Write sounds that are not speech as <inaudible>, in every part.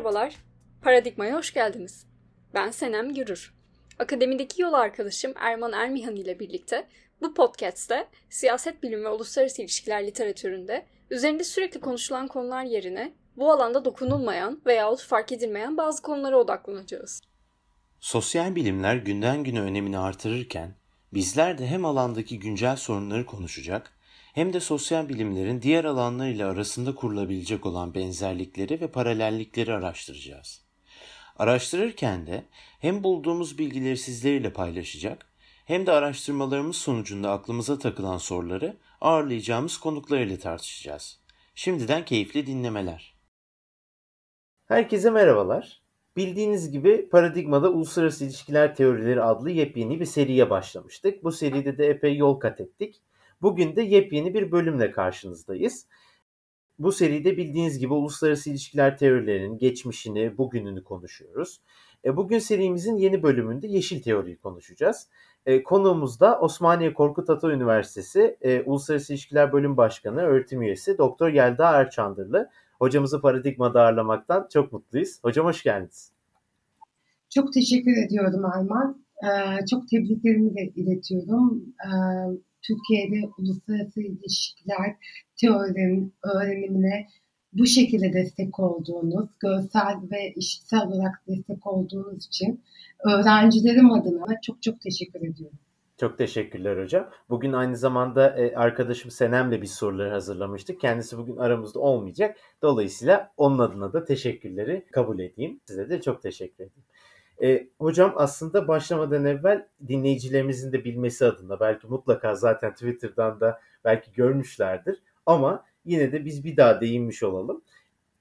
Merhabalar. Paradigma'ya hoş geldiniz. Ben Senem Gürür. Akademideki yol arkadaşım Erman Ermihan ile birlikte bu podcast'te siyaset bilimi ve uluslararası ilişkiler literatüründe üzerinde sürekli konuşulan konular yerine bu alanda dokunulmayan veyahut fark edilmeyen bazı konulara odaklanacağız. Sosyal bilimler günden güne önemini artırırken bizler de hem alandaki güncel sorunları konuşacak hem de sosyal bilimlerin diğer alanlarıyla arasında kurulabilecek olan benzerlikleri ve paralellikleri araştıracağız. Araştırırken de hem bulduğumuz bilgileri sizlerle paylaşacak hem de araştırmalarımız sonucunda aklımıza takılan soruları ağırlayacağımız konuklar ile tartışacağız. Şimdiden keyifli dinlemeler. Herkese merhabalar. Bildiğiniz gibi Paradigma'da Uluslararası İlişkiler Teorileri adlı yepyeni bir seriye başlamıştık. Bu seride de epey yol kat ettik. Bugün de yepyeni bir bölümle karşınızdayız. Bu seride bildiğiniz gibi uluslararası ilişkiler teorilerinin geçmişini, bugününü konuşuyoruz. E, bugün serimizin yeni bölümünde yeşil teoriyi konuşacağız. E, konuğumuz da Osmaniye Korkut Ata Üniversitesi e, Uluslararası İlişkiler Bölüm Başkanı, öğretim üyesi Doktor Yelda Erçandırlı. Hocamızı Paradigma'da ağırlamaktan çok mutluyuz. Hocam hoş geldiniz. Çok teşekkür ediyorum Arman. Ee, çok tebriklerimi de iletiyorum. Ee, Türkiye'de uluslararası ilişkiler teorinin öğrenimine bu şekilde destek olduğunuz, görsel ve işitsel olarak destek olduğunuz için öğrencilerim adına çok çok teşekkür ediyorum. Çok teşekkürler hocam. Bugün aynı zamanda e, arkadaşım Senem'le bir soruları hazırlamıştık. Kendisi bugün aramızda olmayacak. Dolayısıyla onun adına da teşekkürleri kabul edeyim. Size de çok teşekkür edeyim. E, hocam aslında başlamadan evvel dinleyicilerimizin de bilmesi adına belki mutlaka zaten Twitter'dan da belki görmüşlerdir ama yine de biz bir daha değinmiş olalım.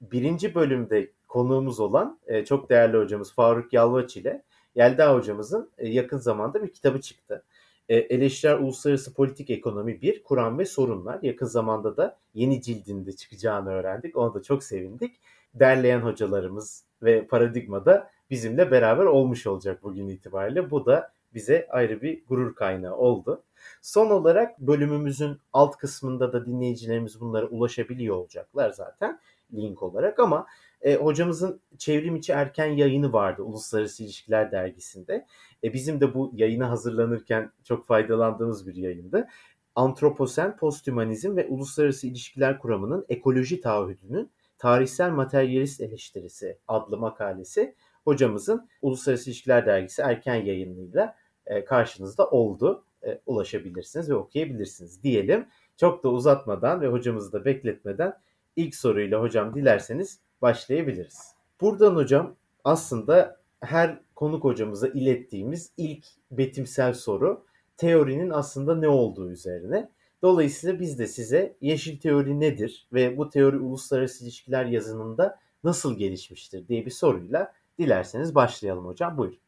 Birinci bölümde konuğumuz olan e, çok değerli hocamız Faruk Yalvaç ile Yelda hocamızın e, yakın zamanda bir kitabı çıktı. E, Eleştirel Uluslararası Politik Ekonomi 1, Kuram ve Sorunlar. Yakın zamanda da yeni cildinde çıkacağını öğrendik. Ona da çok sevindik. Derleyen hocalarımız ve Paradigma'da bizimle beraber olmuş olacak bugün itibariyle. Bu da bize ayrı bir gurur kaynağı oldu. Son olarak bölümümüzün alt kısmında da dinleyicilerimiz bunlara ulaşabiliyor olacaklar zaten link olarak ama e, hocamızın çevrim içi erken yayını vardı Uluslararası İlişkiler Dergisi'nde. E, bizim de bu yayına hazırlanırken çok faydalandığımız bir yayındı. Antroposen, Posthumanizm ve Uluslararası İlişkiler Kuramı'nın ekoloji taahhüdünün tarihsel materyalist eleştirisi adlı makalesi hocamızın Uluslararası İlişkiler Dergisi erken yayınıyla e, karşınızda oldu. E, ulaşabilirsiniz ve okuyabilirsiniz diyelim. Çok da uzatmadan ve hocamızı da bekletmeden ilk soruyla hocam dilerseniz başlayabiliriz. Buradan hocam aslında her konuk hocamıza ilettiğimiz ilk betimsel soru teorinin aslında ne olduğu üzerine. Dolayısıyla biz de size yeşil teori nedir ve bu teori uluslararası ilişkiler yazınında nasıl gelişmiştir diye bir soruyla dilerseniz başlayalım hocam. Buyurun.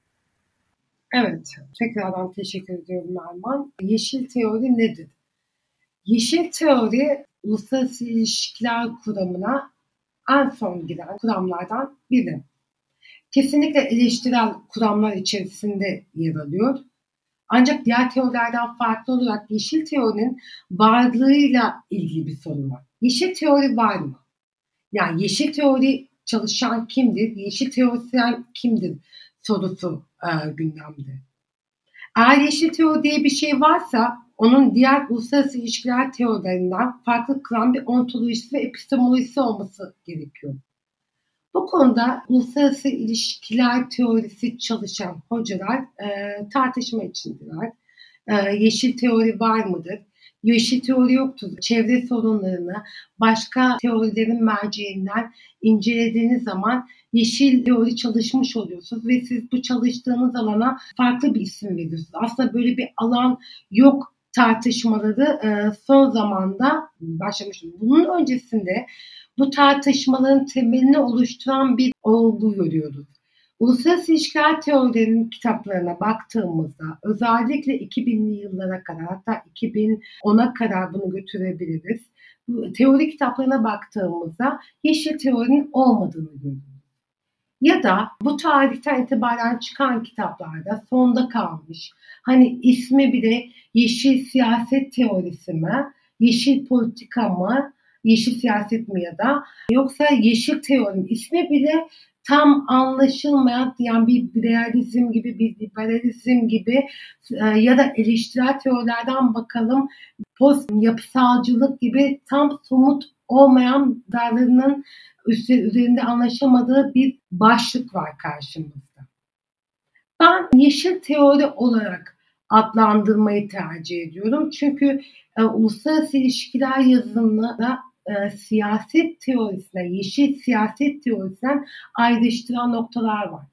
Evet, tekrardan teşekkür ediyorum Erman. Yeşil teori nedir? Yeşil teori uluslararası ilişkiler kuramına en son giren kuramlardan biri. Kesinlikle eleştirel kuramlar içerisinde yer alıyor. Ancak diğer teorilerden farklı olarak yeşil teorinin varlığıyla ilgili bir sorun var. Yeşil teori var mı? Yani yeşil teori çalışan kimdir? Yeşil teorisyen kimdir? sorusu e, gündemde. Eğer yeşil teori diye bir şey varsa onun diğer uluslararası ilişkiler teorilerinden farklı kılan bir ontolojisi ve epistemolojisi olması gerekiyor. Bu konuda uluslararası ilişkiler teorisi çalışan hocalar e, tartışma içindeler. E, yeşil teori var mıdır? Yeşil teori yoktur. Çevre sorunlarını başka teorilerin merceğinden incelediğiniz zaman yeşil teori çalışmış oluyorsunuz ve siz bu çalıştığınız alana farklı bir isim veriyorsunuz. Aslında böyle bir alan yok tartışmaları e, son zamanda başlamış. Bunun öncesinde bu tartışmaların temelini oluşturan bir olgu görüyoruz. Uluslararası ilişkiler teorilerinin kitaplarına baktığımızda özellikle 2000'li yıllara kadar hatta 2010'a kadar bunu götürebiliriz. Teori kitaplarına baktığımızda yeşil teorinin olmadığını görüyoruz. Ya da bu tarihten itibaren çıkan kitaplarda sonda kalmış. Hani ismi bile yeşil siyaset teorisi mi, yeşil politika mı, Yeşil siyaset mi ya da yoksa yeşil teori mi? İsmi bile tam anlaşılmayan yani bir realizm gibi bir liberalizm gibi e, ya da eleştirel teorilerden bakalım post yapısalcılık gibi tam somut olmayan dallarının üzerinde anlaşamadığı bir başlık var karşımızda. Ben yeşil teori olarak adlandırmayı tercih ediyorum. Çünkü e, uluslararası ilişkiler yazımında e, siyaset teorisine, yeşil siyaset teorisinden ayrıştıran noktalar var.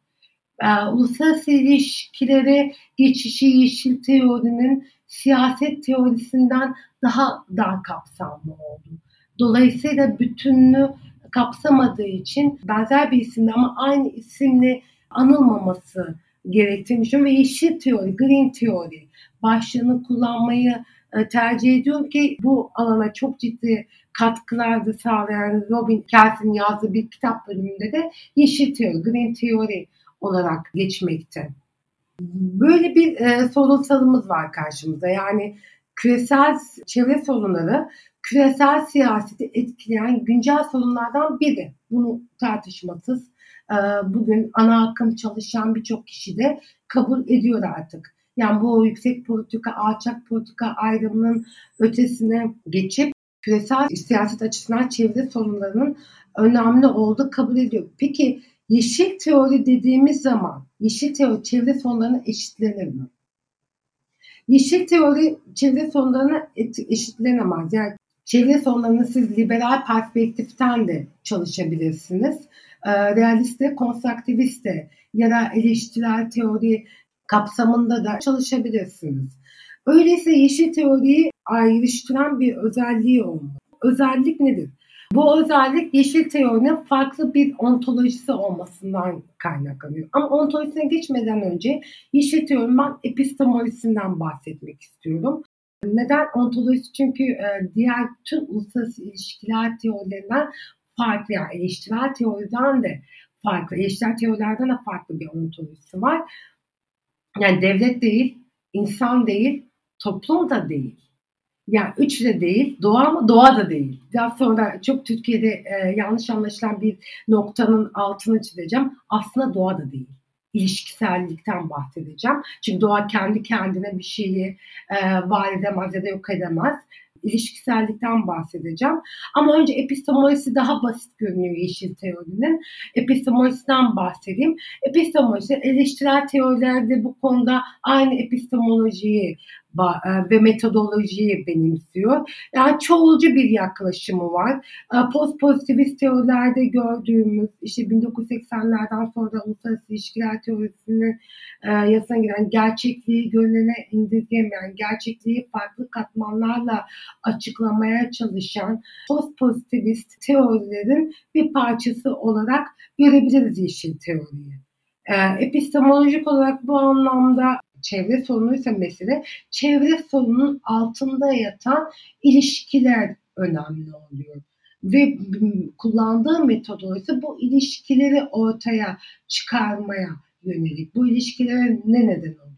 E, uluslararası ilişkileri geçişi yeşil teorinin siyaset teorisinden daha daha kapsamlı oldu. Dolayısıyla bütünlüğü kapsamadığı için benzer bir isimle ama aynı isimle anılmaması gerektiğini düşünüyorum ve yeşil teori, green teori başlığını kullanmayı e, tercih ediyorum ki bu alana çok ciddi katkılar da sağlayan Robin Kelsey'in yazdığı bir kitap bölümünde de yeşil teori, green teori olarak geçmekte. Böyle bir e, sorunsalımız var karşımızda. Yani küresel çevre sorunları küresel siyaseti etkileyen güncel sorunlardan biri. Bunu tartışmasız e, bugün ana akım çalışan birçok kişi de kabul ediyor artık. Yani bu yüksek politika, alçak politika ayrımının ötesine geçip küresel siyaset açısından çevre sorunlarının önemli olduğu kabul ediyor. Peki yeşil teori dediğimiz zaman yeşil teori çevre sorunlarına eşitlenir mi? Yeşil teori çevre sorunlarına eşitlenemez. Yani çevre sorunlarını siz liberal perspektiften de çalışabilirsiniz. E, realist de, konstruktivist de ya da eleştirel teori kapsamında da çalışabilirsiniz. Öyleyse yeşil teoriyi ayrıştıran bir özelliği olmalı. Özellik nedir? Bu özellik yeşil teorinin farklı bir ontolojisi olmasından kaynaklanıyor. Ama ontolojisine geçmeden önce yeşil teorinin ben epistemolojisinden bahsetmek istiyorum. Neden ontolojisi? Çünkü e, diğer tüm uluslararası ilişkiler teorilerinden farklı yani eleştirel teoriden de farklı, eleştirel teorilerden de farklı bir ontolojisi var. Yani devlet değil, insan değil, toplum da değil. Yani üç de değil, doğa mı? Doğa da değil. Daha sonra çok Türkiye'de e, yanlış anlaşılan bir noktanın altını çizeceğim. Aslında doğa da değil. İlişkisellikten bahsedeceğim. Çünkü doğa kendi kendine bir şeyi e, var edemez ya da yok edemez ilişkisellikten bahsedeceğim. Ama önce epistemolojisi daha basit görünüyor yeşil teorinin. Epistemolojisinden bahsedeyim. Epistemoloji eleştirel teorilerde bu konuda aynı epistemolojiyi ve metodolojiyi benimsiyor. Yani çoğulcu bir yaklaşımı var. E, post pozitivist teorilerde gördüğümüz işte 1980'lerden sonra uluslararası ilişkiler teorisinin e, yasına giren gerçekliği görünene indirgemeyen, gerçekliği farklı katmanlarla açıklamaya çalışan post pozitivist teorilerin bir parçası olarak görebiliriz yeşil teoriyi. Epistemolojik olarak bu anlamda çevre sorunu ise mesele çevre sorunun altında yatan ilişkiler önemli oluyor. Ve kullandığı metodoloji bu ilişkileri ortaya çıkarmaya yönelik. Bu ilişkilere ne neden oluyor?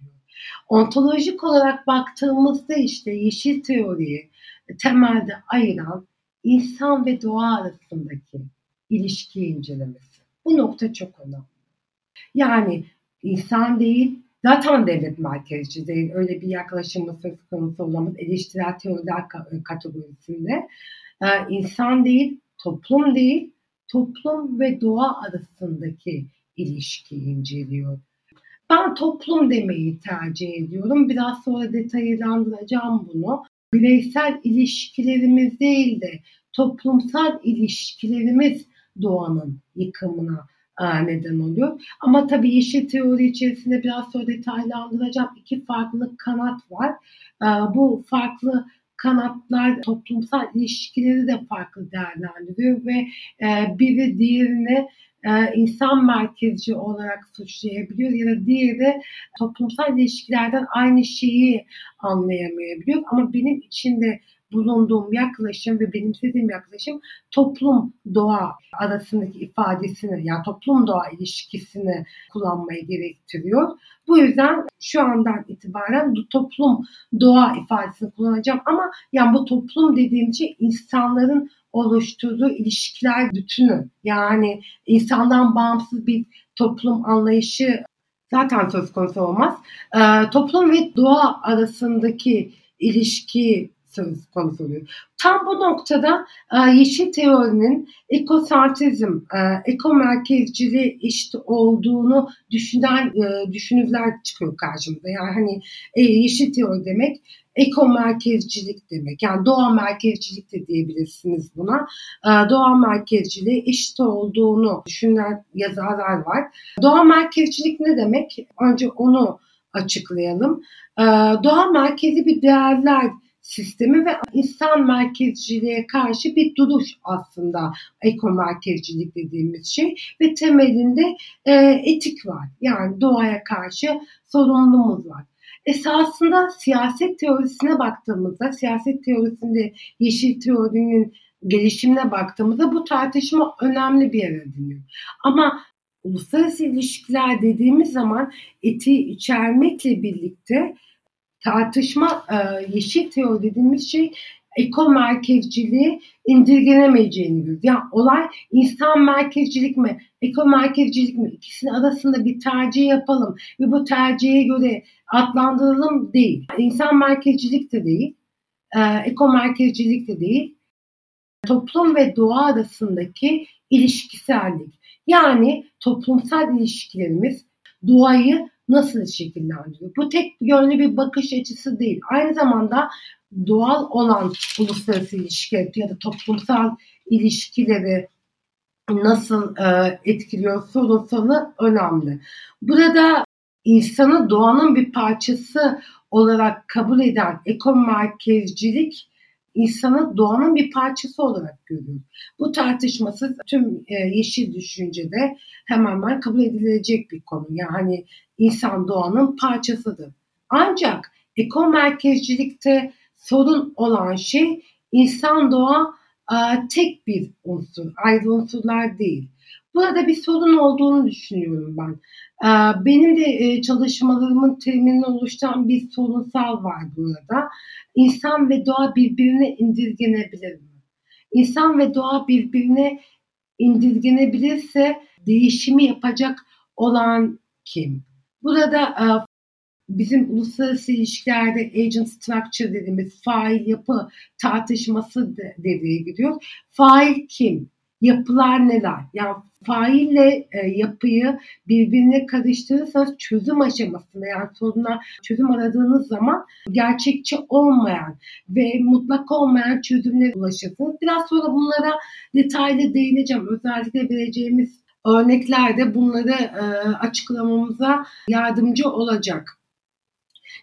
Ontolojik olarak baktığımızda işte yeşil teoriyi temelde ayıran insan ve doğa arasındaki ilişki incelemesi. Bu nokta çok önemli. Yani insan değil, zaten devlet merkezci değil. Öyle bir yaklaşımı söz konusu olamaz. Eleştirel teoriler kategorisinde. Ee, insan değil, toplum değil, toplum ve doğa arasındaki ilişki inceliyor. Ben toplum demeyi tercih ediyorum. Biraz sonra detaylandıracağım bunu. Bireysel ilişkilerimiz değil de toplumsal ilişkilerimiz doğanın yıkımına neden oluyor. Ama tabii yeşil teori içerisinde biraz sonra detaylandıracağım iki farklı kanat var. Bu farklı kanatlar toplumsal ilişkileri de farklı değerlendiriyor ve biri diğerini insan merkezci olarak suçlayabiliyor ya da diğeri toplumsal ilişkilerden aynı şeyi anlayamayabiliyor. Ama benim için de bulunduğum yaklaşım ve benimsediğim yaklaşım toplum doğa arasındaki ifadesini yani toplum doğa ilişkisini kullanmayı gerektiriyor. Bu yüzden şu andan itibaren toplum doğa ifadesini kullanacağım ama yani bu toplum dediğim şey insanların oluşturduğu ilişkiler bütünü. Yani insandan bağımsız bir toplum anlayışı zaten söz konusu olmaz. Ee, toplum ve doğa arasındaki ilişki konusu oluyor. Tam bu noktada e, yeşil teorinin ekosantezm, e, ekomerkezciliği eşit olduğunu düşünen e, düşünürler çıkıyor karşımıza. Yani hani yeşil teori demek eko merkezcilik demek. Yani doğa merkezcilik de diyebilirsiniz buna. Doğa merkezciliği eşit olduğunu düşünen yazarlar var. Doğa merkezcilik ne demek? Önce onu açıklayalım. Doğa merkezi bir değerler sistemi ve insan merkezciliğe karşı bir duruş aslında eko merkezcilik dediğimiz şey ve temelinde e, etik var. Yani doğaya karşı sorumluluğumuz var. Esasında siyaset teorisine baktığımızda, siyaset teorisinde yeşil teorinin gelişimine baktığımızda bu tartışma önemli bir yer ediniyor. Ama uluslararası ilişkiler dediğimiz zaman etiği içermekle birlikte tartışma e, yeşil teori dediğimiz şey eko merkezciliği indirgenemeyeceğini görüyoruz. Yani olay insan merkezcilik mi, eko merkezcilik mi ikisinin arasında bir tercih yapalım ve bu tercihe göre adlandıralım değil. İnsan merkezcilik de değil, e, eko merkezcilik de değil. Toplum ve doğa arasındaki ilişkisellik. Yani toplumsal ilişkilerimiz doğayı nasıl şekillendiriyor? Bu tek yönlü bir bakış açısı değil. Aynı zamanda doğal olan uluslararası ilişkiler ya da toplumsal ilişkileri nasıl e, etkiliyor sorunsalı önemli. Burada insanı doğanın bir parçası olarak kabul eden ekomerkezcilik insanı doğanın bir parçası olarak görüyor. Bu tartışmasız tüm e, yeşil düşüncede hemen hemen kabul edilecek bir konu. Yani insan doğanın parçasıdır. Ancak eko merkezcilikte sorun olan şey insan doğa e, tek bir unsur, ayrı unsurlar değil. Burada bir sorun olduğunu düşünüyorum ben. E, benim de e, çalışmalarımın temelini oluşturan bir sorunsal var burada. İnsan ve doğa birbirine indirgenebilir mi? İnsan ve doğa birbirine indirgenebilirse değişimi yapacak olan kim? Burada e, bizim uluslararası ilişkilerde agent structure dediğimiz fail yapı tartışması devreye giriyor. Fail kim? Yapılar neler? Yani faille e, yapıyı birbirine karıştırırsanız çözüm aşamasında yani soruna çözüm aradığınız zaman gerçekçi olmayan ve mutlak olmayan çözümlere ulaşırsınız. Biraz sonra bunlara detaylı değineceğim. Özellikle vereceğimiz örnekler de bunları e, açıklamamıza yardımcı olacak.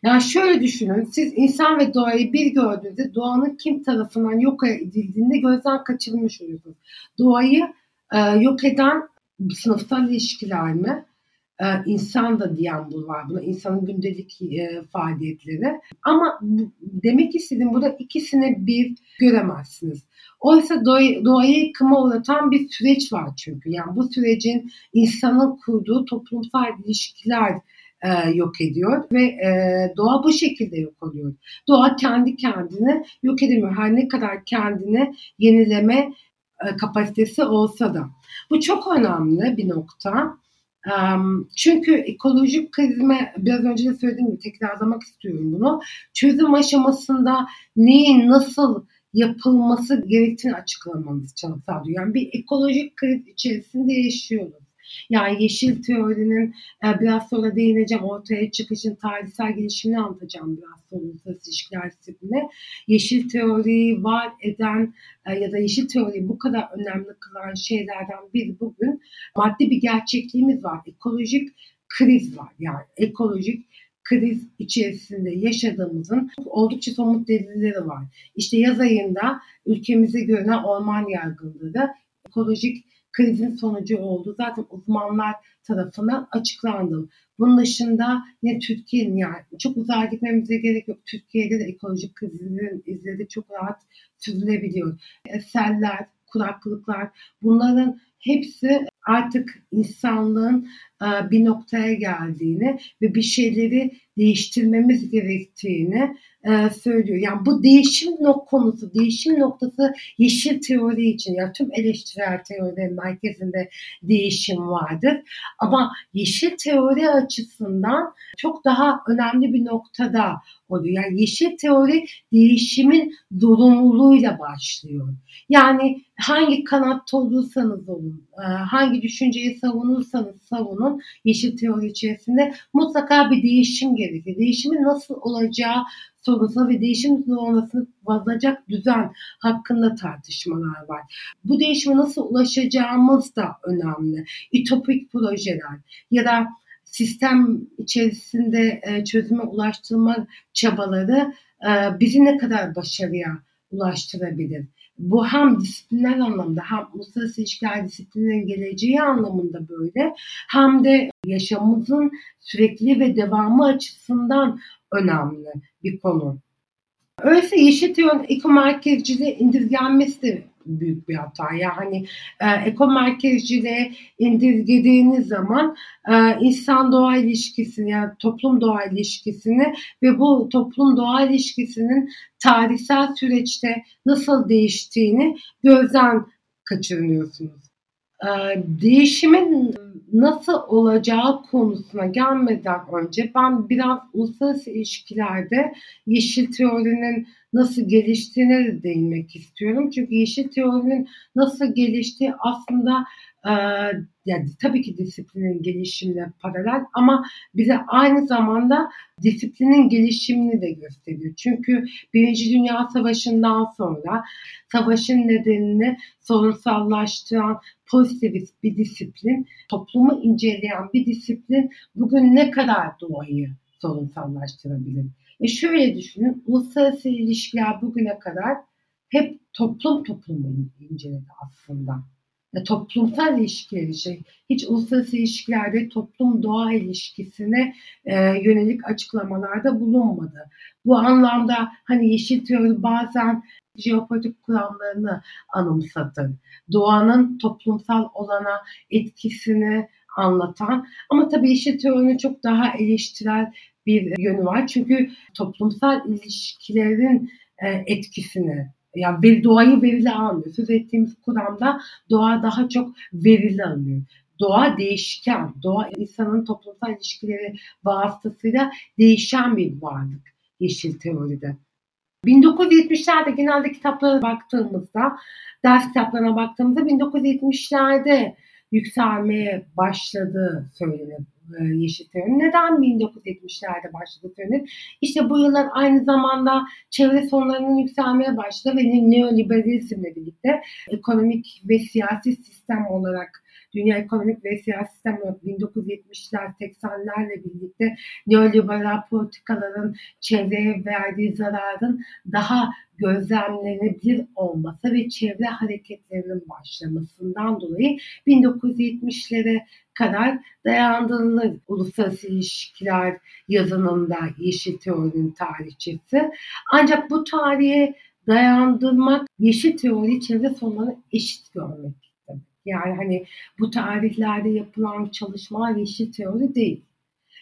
Yani şöyle düşünün, siz insan ve doğayı bir gördüğünüzde doğanın kim tarafından yok edildiğinde gözden kaçırılmış oluyorsunuz. Doğayı e, yok eden sınıfsal ilişkiler mi? Ee, insan da diyen bu var. Buna insanın gündelik e, faaliyetleri. Ama bu, demek istediğim burada ikisini bir göremezsiniz. Oysa doğayı, doğayı yıkıma uğratan bir süreç var çünkü. Yani bu sürecin insanın kurduğu toplumsal ilişkiler e, yok ediyor ve e, doğa bu şekilde yok oluyor. Doğa kendi kendini yok edemiyor. Her ne kadar kendini yenileme e, kapasitesi olsa da. Bu çok önemli bir nokta. Çünkü ekolojik krizme biraz önce de söylediğim gibi tekrarlamak istiyorum bunu. Çözüm aşamasında neyin nasıl yapılması gerektiğini açıklamamız sağlıyor. Yani bir ekolojik kriz içerisinde yaşıyoruz. Yani yeşil teorinin e, biraz sonra değineceğim ortaya çıkışın tarihsel gelişimini anlatacağım biraz sonra uluslararası ilişkiler. Yeşil teoriyi var eden e, ya da yeşil teoriyi bu kadar önemli kılan şeylerden biri bugün maddi bir gerçekliğimiz var. Ekolojik kriz var. Yani ekolojik kriz içerisinde yaşadığımızın oldukça somut delilleri var. İşte yaz ayında ülkemize görünen orman yargınlığı ekolojik krizin sonucu oldu. Zaten uzmanlar tarafından açıklandı. Bunun dışında yine Türkiye'nin yani çok uzağa gitmemize gerek yok. Türkiye'de de ekolojik krizlerin izleri çok rahat sürülebiliyor. Seller, kuraklıklar bunların hepsi artık insanlığın bir noktaya geldiğini ve bir şeyleri değiştirmemiz gerektiğini e, söylüyor. Yani bu değişim nok konusu, değişim noktası yeşil teori için ya tüm eleştirel teorilerin merkezinde değişim vardır. Ama yeşil teori açısından çok daha önemli bir noktada oluyor. Yani yeşil teori değişimin zorunluluğuyla başlıyor. Yani hangi kanatta olursanız olun, e, hangi düşünceyi savunursanız savunun yeşil teori içerisinde mutlaka bir değişim gerekir. Değişimin nasıl olacağı sorusuna ve değişim sonrasını vazılacak düzen hakkında tartışmalar var. Bu değişime nasıl ulaşacağımız da önemli. İtopik projeler ya da sistem içerisinde e, çözüme ulaştırma çabaları e, bizi ne kadar başarıya ulaştırabilir? Bu hem disiplinler anlamda hem uluslararası ilişkiler disiplinlerin geleceği anlamında böyle hem de yaşamımızın sürekli ve devamı açısından önemli bir konu. Öyleyse yeşil yön ekomerkezciliğe indirgenmesi de büyük bir hata. Yani e, ekomerkezciliğe indirgediğiniz zaman e, insan doğa ilişkisini yani toplum doğa ilişkisini ve bu toplum doğa ilişkisinin tarihsel süreçte nasıl değiştiğini gözden kaçırıyorsunuz. E, değişimin nasıl olacağı konusuna gelmeden önce ben biraz uluslararası ilişkilerde yeşil teorinin nasıl geliştiğine de değinmek istiyorum. Çünkü yeşil teorinin nasıl geliştiği aslında e, yani tabii ki disiplinin gelişimine paralel ama bize aynı zamanda disiplinin gelişimini de gösteriyor. Çünkü Birinci Dünya Savaşı'ndan sonra savaşın nedenini sorunsallaştıran pozitivist bir disiplin, toplumu inceleyen bir disiplin bugün ne kadar doğayı sorunsallaştırabilir? E şöyle düşünün, uluslararası ilişkiler bugüne kadar hep toplum toplumu inceledi aslında. Ya, toplumsal ilişkiler şey, hiç uluslararası ilişkilerde toplum doğa ilişkisine e, yönelik açıklamalarda bulunmadı. Bu anlamda hani yeşil teori bazen jeopolitik kuramlarını anımsatır. Doğanın toplumsal olana etkisini anlatan ama tabii yeşil teorinin çok daha eleştirel bir yönü var. Çünkü toplumsal ilişkilerin e, etkisini yani doğayı verili almıyor. Söz ettiğimiz kuramda doğa daha çok verili alıyor. Doğa değişken, doğa insanın toplumsal ilişkileri vasıtasıyla değişen bir varlık yeşil teoride. 1970'lerde genelde kitaplara baktığımızda, ders kitaplarına baktığımızda 1970'lerde yükselmeye başladığı söylenir e, yeşil teori. Neden 1970'lerde başladı söylenir? İşte bu yıllar aynı zamanda çevre sorunlarının yükselmeye başladı ve neoliberalizmle birlikte ekonomik ve siyasi sistem olarak Dünya Ekonomik ve Siyasi Sistemi 1970'ler 80'lerle birlikte neoliberal politikaların çevreye verdiği zararın daha gözlemlenebilir olması ve çevre hareketlerinin başlamasından dolayı 1970'lere kadar dayandırılır uluslararası ilişkiler yazınında Yeşil Teori'nin tarihçesi. Ancak bu tarihe dayandırmak Yeşil Teori çevre sorunlarını eşit görmek yani hani bu tarihlerde yapılan çalışmalar yeşil teori değil.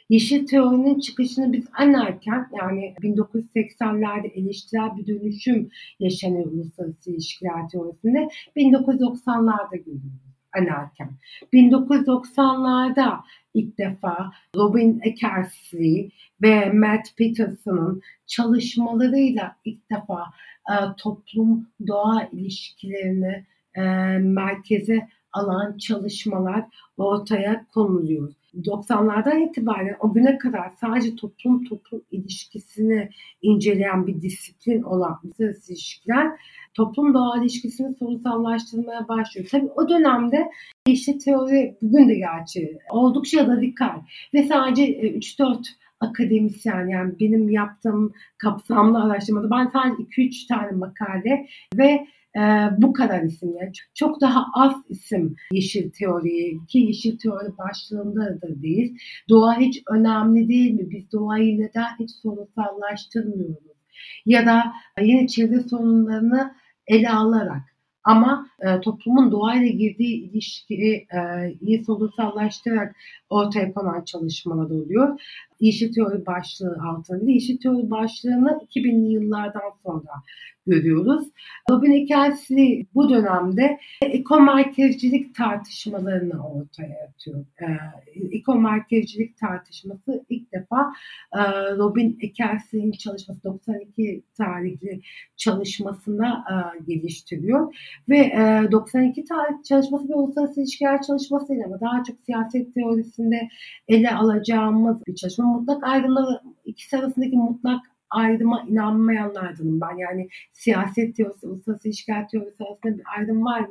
Yeşil teorinin çıkışını biz en erken yani 1980'lerde eleştirel bir dönüşüm yaşanıyor uluslararası ilişkiler teorisinde 1990'larda görüyoruz en erken. 1990'larda ilk defa Robin Eckersley ve Matt Peterson'ın çalışmalarıyla ilk defa e, toplum doğa ilişkilerini e, merkeze alan çalışmalar ortaya konuluyor. 90'lardan itibaren o güne kadar sadece toplum toplum ilişkisini inceleyen bir disiplin olan uluslararası ilişkiler toplum doğa ilişkisini sorunsallaştırmaya başlıyor. Tabii o dönemde işte teori bugün de gerçi oldukça radikal ve sadece 3-4 e, akademisyen yani benim yaptığım kapsamlı araştırmada ben sadece 2-3 tane makale ve e, bu kadar isim yani çok daha az isim yeşil teoriyi ki yeşil teori başlığında da değil. Doğa hiç önemli değil mi? Biz doğayı neden hiç sorunsallaştırmıyoruz? Ya da yine çevre sorunlarını ele alarak ama e, toplumun doğayla girdiği ilişkiyi e, iyi sorunsallaştırarak ortaya konan çalışmalar oluyor. Yeşil teori başlığı altında. Yeşil teori başlığını 2000'li yıllardan sonra görüyoruz. Robin Ekelsi bu dönemde ekomerkezcilik tartışmalarını ortaya atıyor. E, ekomerkezcilik tartışması ilk defa e, Robin Ekelsi'nin çalışması 92 tarihli çalışmasına e, geliştiriyor ve e, 92 tarih çalışması bir uluslararası ilişkiler çalışması değil ama daha çok siyaset teorisinde ele alacağımız bir çalışma. Mutlak ayrımları ikisi arasındaki mutlak ayrıma inanmayanlardanım ben. Yani siyaset teorisi, uluslararası ilişkiler teorisi arasında bir ayrım var?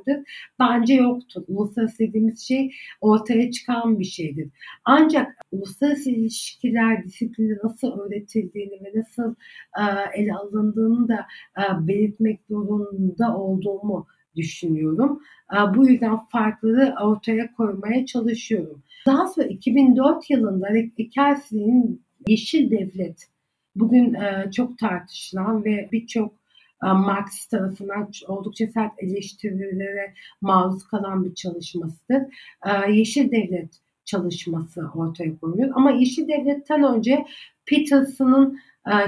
Bence yoktur. Uluslararası dediğimiz şey ortaya çıkan bir şeydir. Ancak uluslararası ilişkiler disiplini nasıl öğretildiğini ve nasıl e, ele alındığını da e, belirtmek zorunda olduğumu düşünüyorum. E, bu yüzden farkları ortaya koymaya çalışıyorum. Daha sonra 2004 yılında Ekelsi'nin Yeşil Devlet bugün e, çok tartışılan ve birçok e, Marx tarafından oldukça sert eleştirilere maruz kalan bir çalışmasıdır. E, Yeşil Devlet çalışması ortaya koyuyor. Ama Yeşil Devlet'ten önce Peterson'ın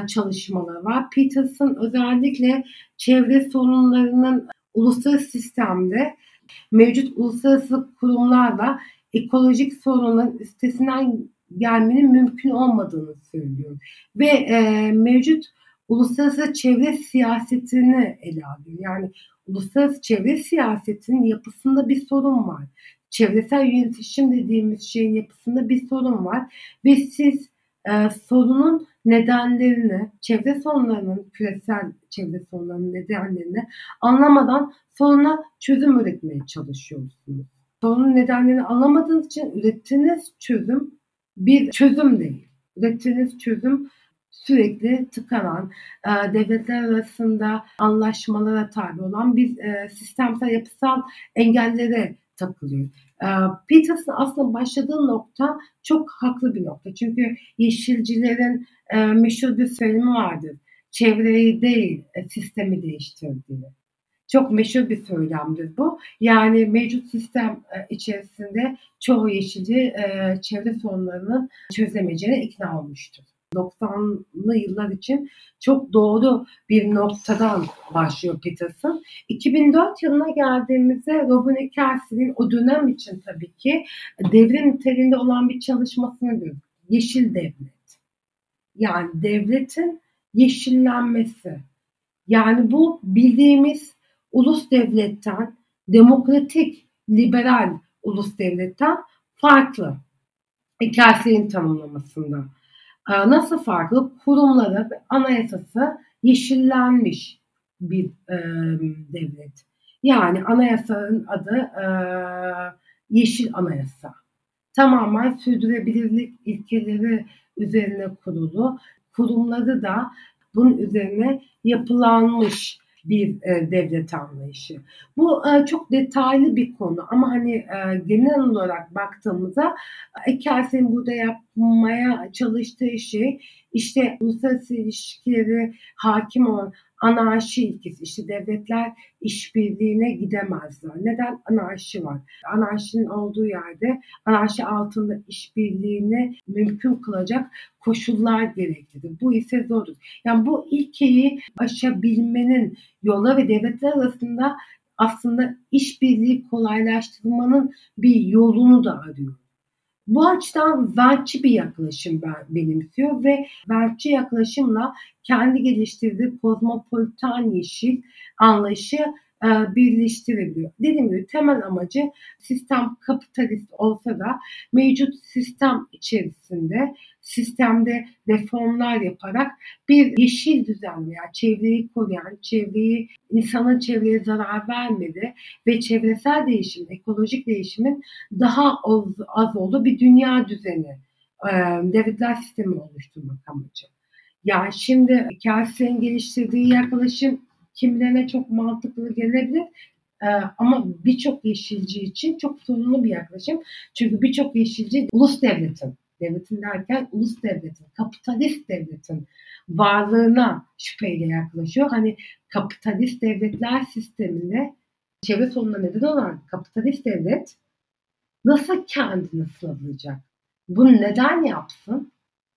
çalışmaları var. Peterson özellikle çevre sorunlarının uluslararası sistemde mevcut uluslararası kurumlarla ekolojik sorunların üstesinden gelmenin mümkün olmadığını söylüyor. Ve e, mevcut uluslararası çevre siyasetini ele alıyor. Yani uluslararası çevre siyasetinin yapısında bir sorun var. Çevresel yönetişim dediğimiz şeyin yapısında bir sorun var. Ve siz e, sorunun nedenlerini, çevre sorunlarının, küresel çevre sorunlarının nedenlerini anlamadan soruna çözüm üretmeye çalışıyorsunuz. Sorunun nedenlerini anlamadığınız için ürettiğiniz çözüm bir çözüm değil. Ürettiğiniz çözüm sürekli tıkanan, e, devletler arasında anlaşmalara tabi olan bir e, sistemsel yapısal engellere takılıyor. E, Peterson aslında başladığı nokta çok haklı bir nokta. Çünkü yeşilcilerin meşhur bir söylemi vardır. Çevreyi değil, sistemi değiştirdiği. Çok meşhur bir söylemdir bu. Yani mevcut sistem e, içerisinde çoğu yeşilci e, çevre sorunlarını çözemeyeceğine ikna olmuştur. 90'lı yıllar için çok doğru bir noktadan başlıyor Peterson. 2004 yılına geldiğimizde Robin Kelsey'nin o dönem için tabii ki devrim niteliğinde olan bir çalışmasını görüyoruz. Yeşil devlet. Yani devletin yeşillenmesi. Yani bu bildiğimiz ulus devletten, demokratik, liberal ulus devletten farklı. Hikayesinin tanımlamasında. Ee, nasıl farklı? Kurumları ve anayasası yeşillenmiş bir e, devlet. Yani anayasanın adı e, Yeşil Anayasa. Tamamen sürdürülebilirlik ilkeleri üzerine kurulu. Kurumları da bunun üzerine yapılanmış bir e, devlet anlayışı. Bu e, çok detaylı bir konu ama hani e, genel olarak baktığımızda Ekelsen'in burada yapmaya çalıştığı şey işte uluslararası ilişkileri hakim olan anarşi ilkesi. İşte devletler işbirliğine gidemezler. Neden? Anarşi var. Anarşinin olduğu yerde anarşi altında işbirliğini mümkün kılacak koşullar gereklidir. Bu ise zordur. Yani bu ilkeyi aşabilmenin yola ve devletler arasında aslında işbirliği kolaylaştırmanın bir yolunu da arıyor. Bu açıdan Welch'i bir yaklaşım benimsiyor ve Welch'i yaklaşımla kendi geliştirdiği kozmopolitan yeşil anlayışı e, birleştirebiliyor. Dediğim gibi temel amacı sistem kapitalist olsa da mevcut sistem içerisinde sistemde reformlar yaparak bir yeşil düzen veya çevreyi koruyan, çevreyi insanın çevreye zarar vermedi ve çevresel değişim, ekolojik değişimin daha az, az olduğu bir dünya düzeni, e, devletler sistemi oluşturmak amacı. Yani şimdi Kelsey'in geliştirdiği yaklaşım kimilerine çok mantıklı gelebilir. Ee, ama birçok yeşilci için çok sorunlu bir yaklaşım. Çünkü birçok yeşilci ulus devletin, devletin derken ulus devletin, kapitalist devletin varlığına şüpheyle yaklaşıyor. Hani kapitalist devletler sisteminde çevre sorununa neden olan kapitalist devlet nasıl kendini sınırlayacak? Bunu neden yapsın?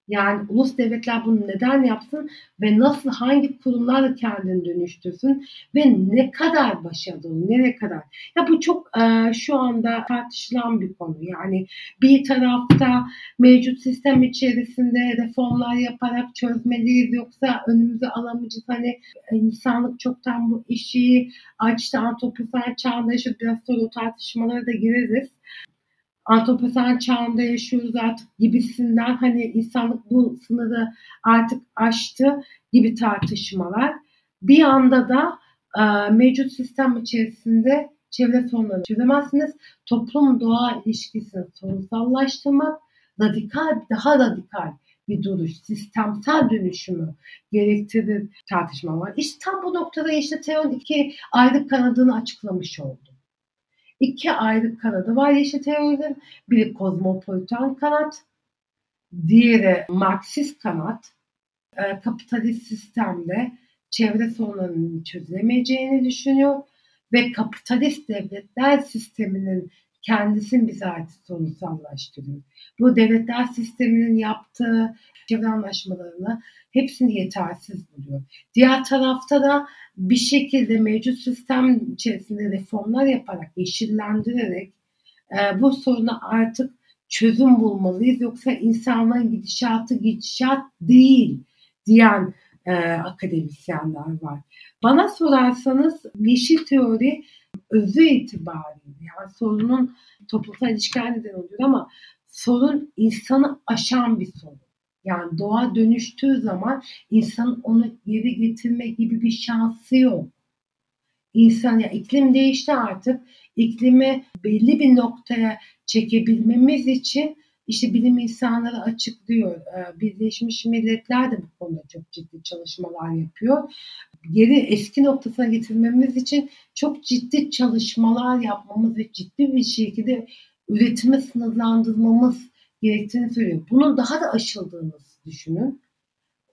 Yani ulus devletler bunu neden yapsın ve nasıl hangi kurumlarla kendini dönüştürsün ve ne kadar başarılı nereye kadar. Ya bu çok e, şu anda tartışılan bir konu. Yani bir tarafta mevcut sistem içerisinde reformlar yaparak çözmeliyiz yoksa önümüze alamayacağız. Hani insanlık çoktan bu işi açtı, antroposen çağında yaşadı. Biraz sonra o tartışmalara da gireriz antroposen çağında yaşıyoruz artık gibisinden hani insanlık bu sınırı artık aştı gibi tartışmalar. Bir anda da e, mevcut sistem içerisinde çevre sorunlarını çözemezsiniz. Toplum doğa ilişkisini sorunsallaştırmak radikal, daha radikal bir duruş, sistemsel dönüşümü gerektirir tartışma var. İşte tam bu noktada işte Teon iki ayrı kanadını açıklamış oldu iki ayrı kanadı var yeşil teorinin. Biri kozmopolitan kanat, diğeri Marksist kanat. E, kapitalist sistemde çevre sorunlarının çözülemeyeceğini düşünüyor ve kapitalist devletler sisteminin kendisini bize ait sorunsallaştırıyor. Bu devletler sisteminin yaptığı çevre anlaşmalarını hepsini yetersiz buluyor. Diğer tarafta da bir şekilde mevcut sistem içerisinde reformlar yaparak, yeşillendirerek e, bu soruna artık çözüm bulmalıyız. Yoksa insanların gidişatı gidişat değil diyen e, akademisyenler var. Bana sorarsanız yeşil teori özü itibariyle yani sorunun toplumsal ilişkiler neden oluyor ama sorun insanı aşan bir sorun. Yani doğa dönüştüğü zaman insan onu geri getirme gibi bir şansı yok. İnsan ya iklim değişti artık. İklimi belli bir noktaya çekebilmemiz için işte bilim insanları açıklıyor. Ee, Birleşmiş Milletler de bu konuda çok ciddi çalışmalar yapıyor. Geri eski noktasına getirmemiz için çok ciddi çalışmalar yapmamız ve ciddi bir şekilde üretimi sınırlandırmamız gerektiğini söylüyor. Bunun daha da aşıldığını düşünün.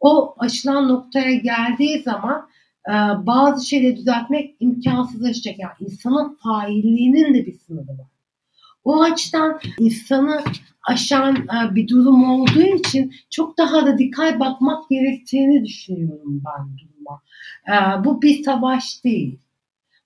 O aşılan noktaya geldiği zaman e, bazı şeyleri düzeltmek imkansızlaşacak. Yani insanın failliğinin de bir sınırı var. O açıdan insanı aşan e, bir durum olduğu için çok daha radikal bakmak gerektiğini düşünüyorum ben duruma. E, bu bir savaş değil.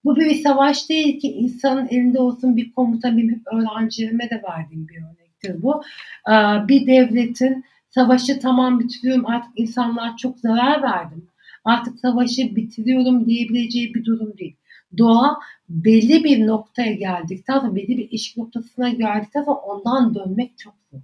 Bu bir savaş değil ki insanın elinde olsun bir komuta, bir öğrencilerime de verdiğim bir örnektir bu. E, bir devletin savaşı tamam bitiriyorum artık insanlar çok zarar verdim. Artık savaşı bitiriyorum diyebileceği bir durum değil. Doğa belli bir noktaya geldikten sonra belli bir iş noktasına geldikten sonra ondan dönmek çok zor.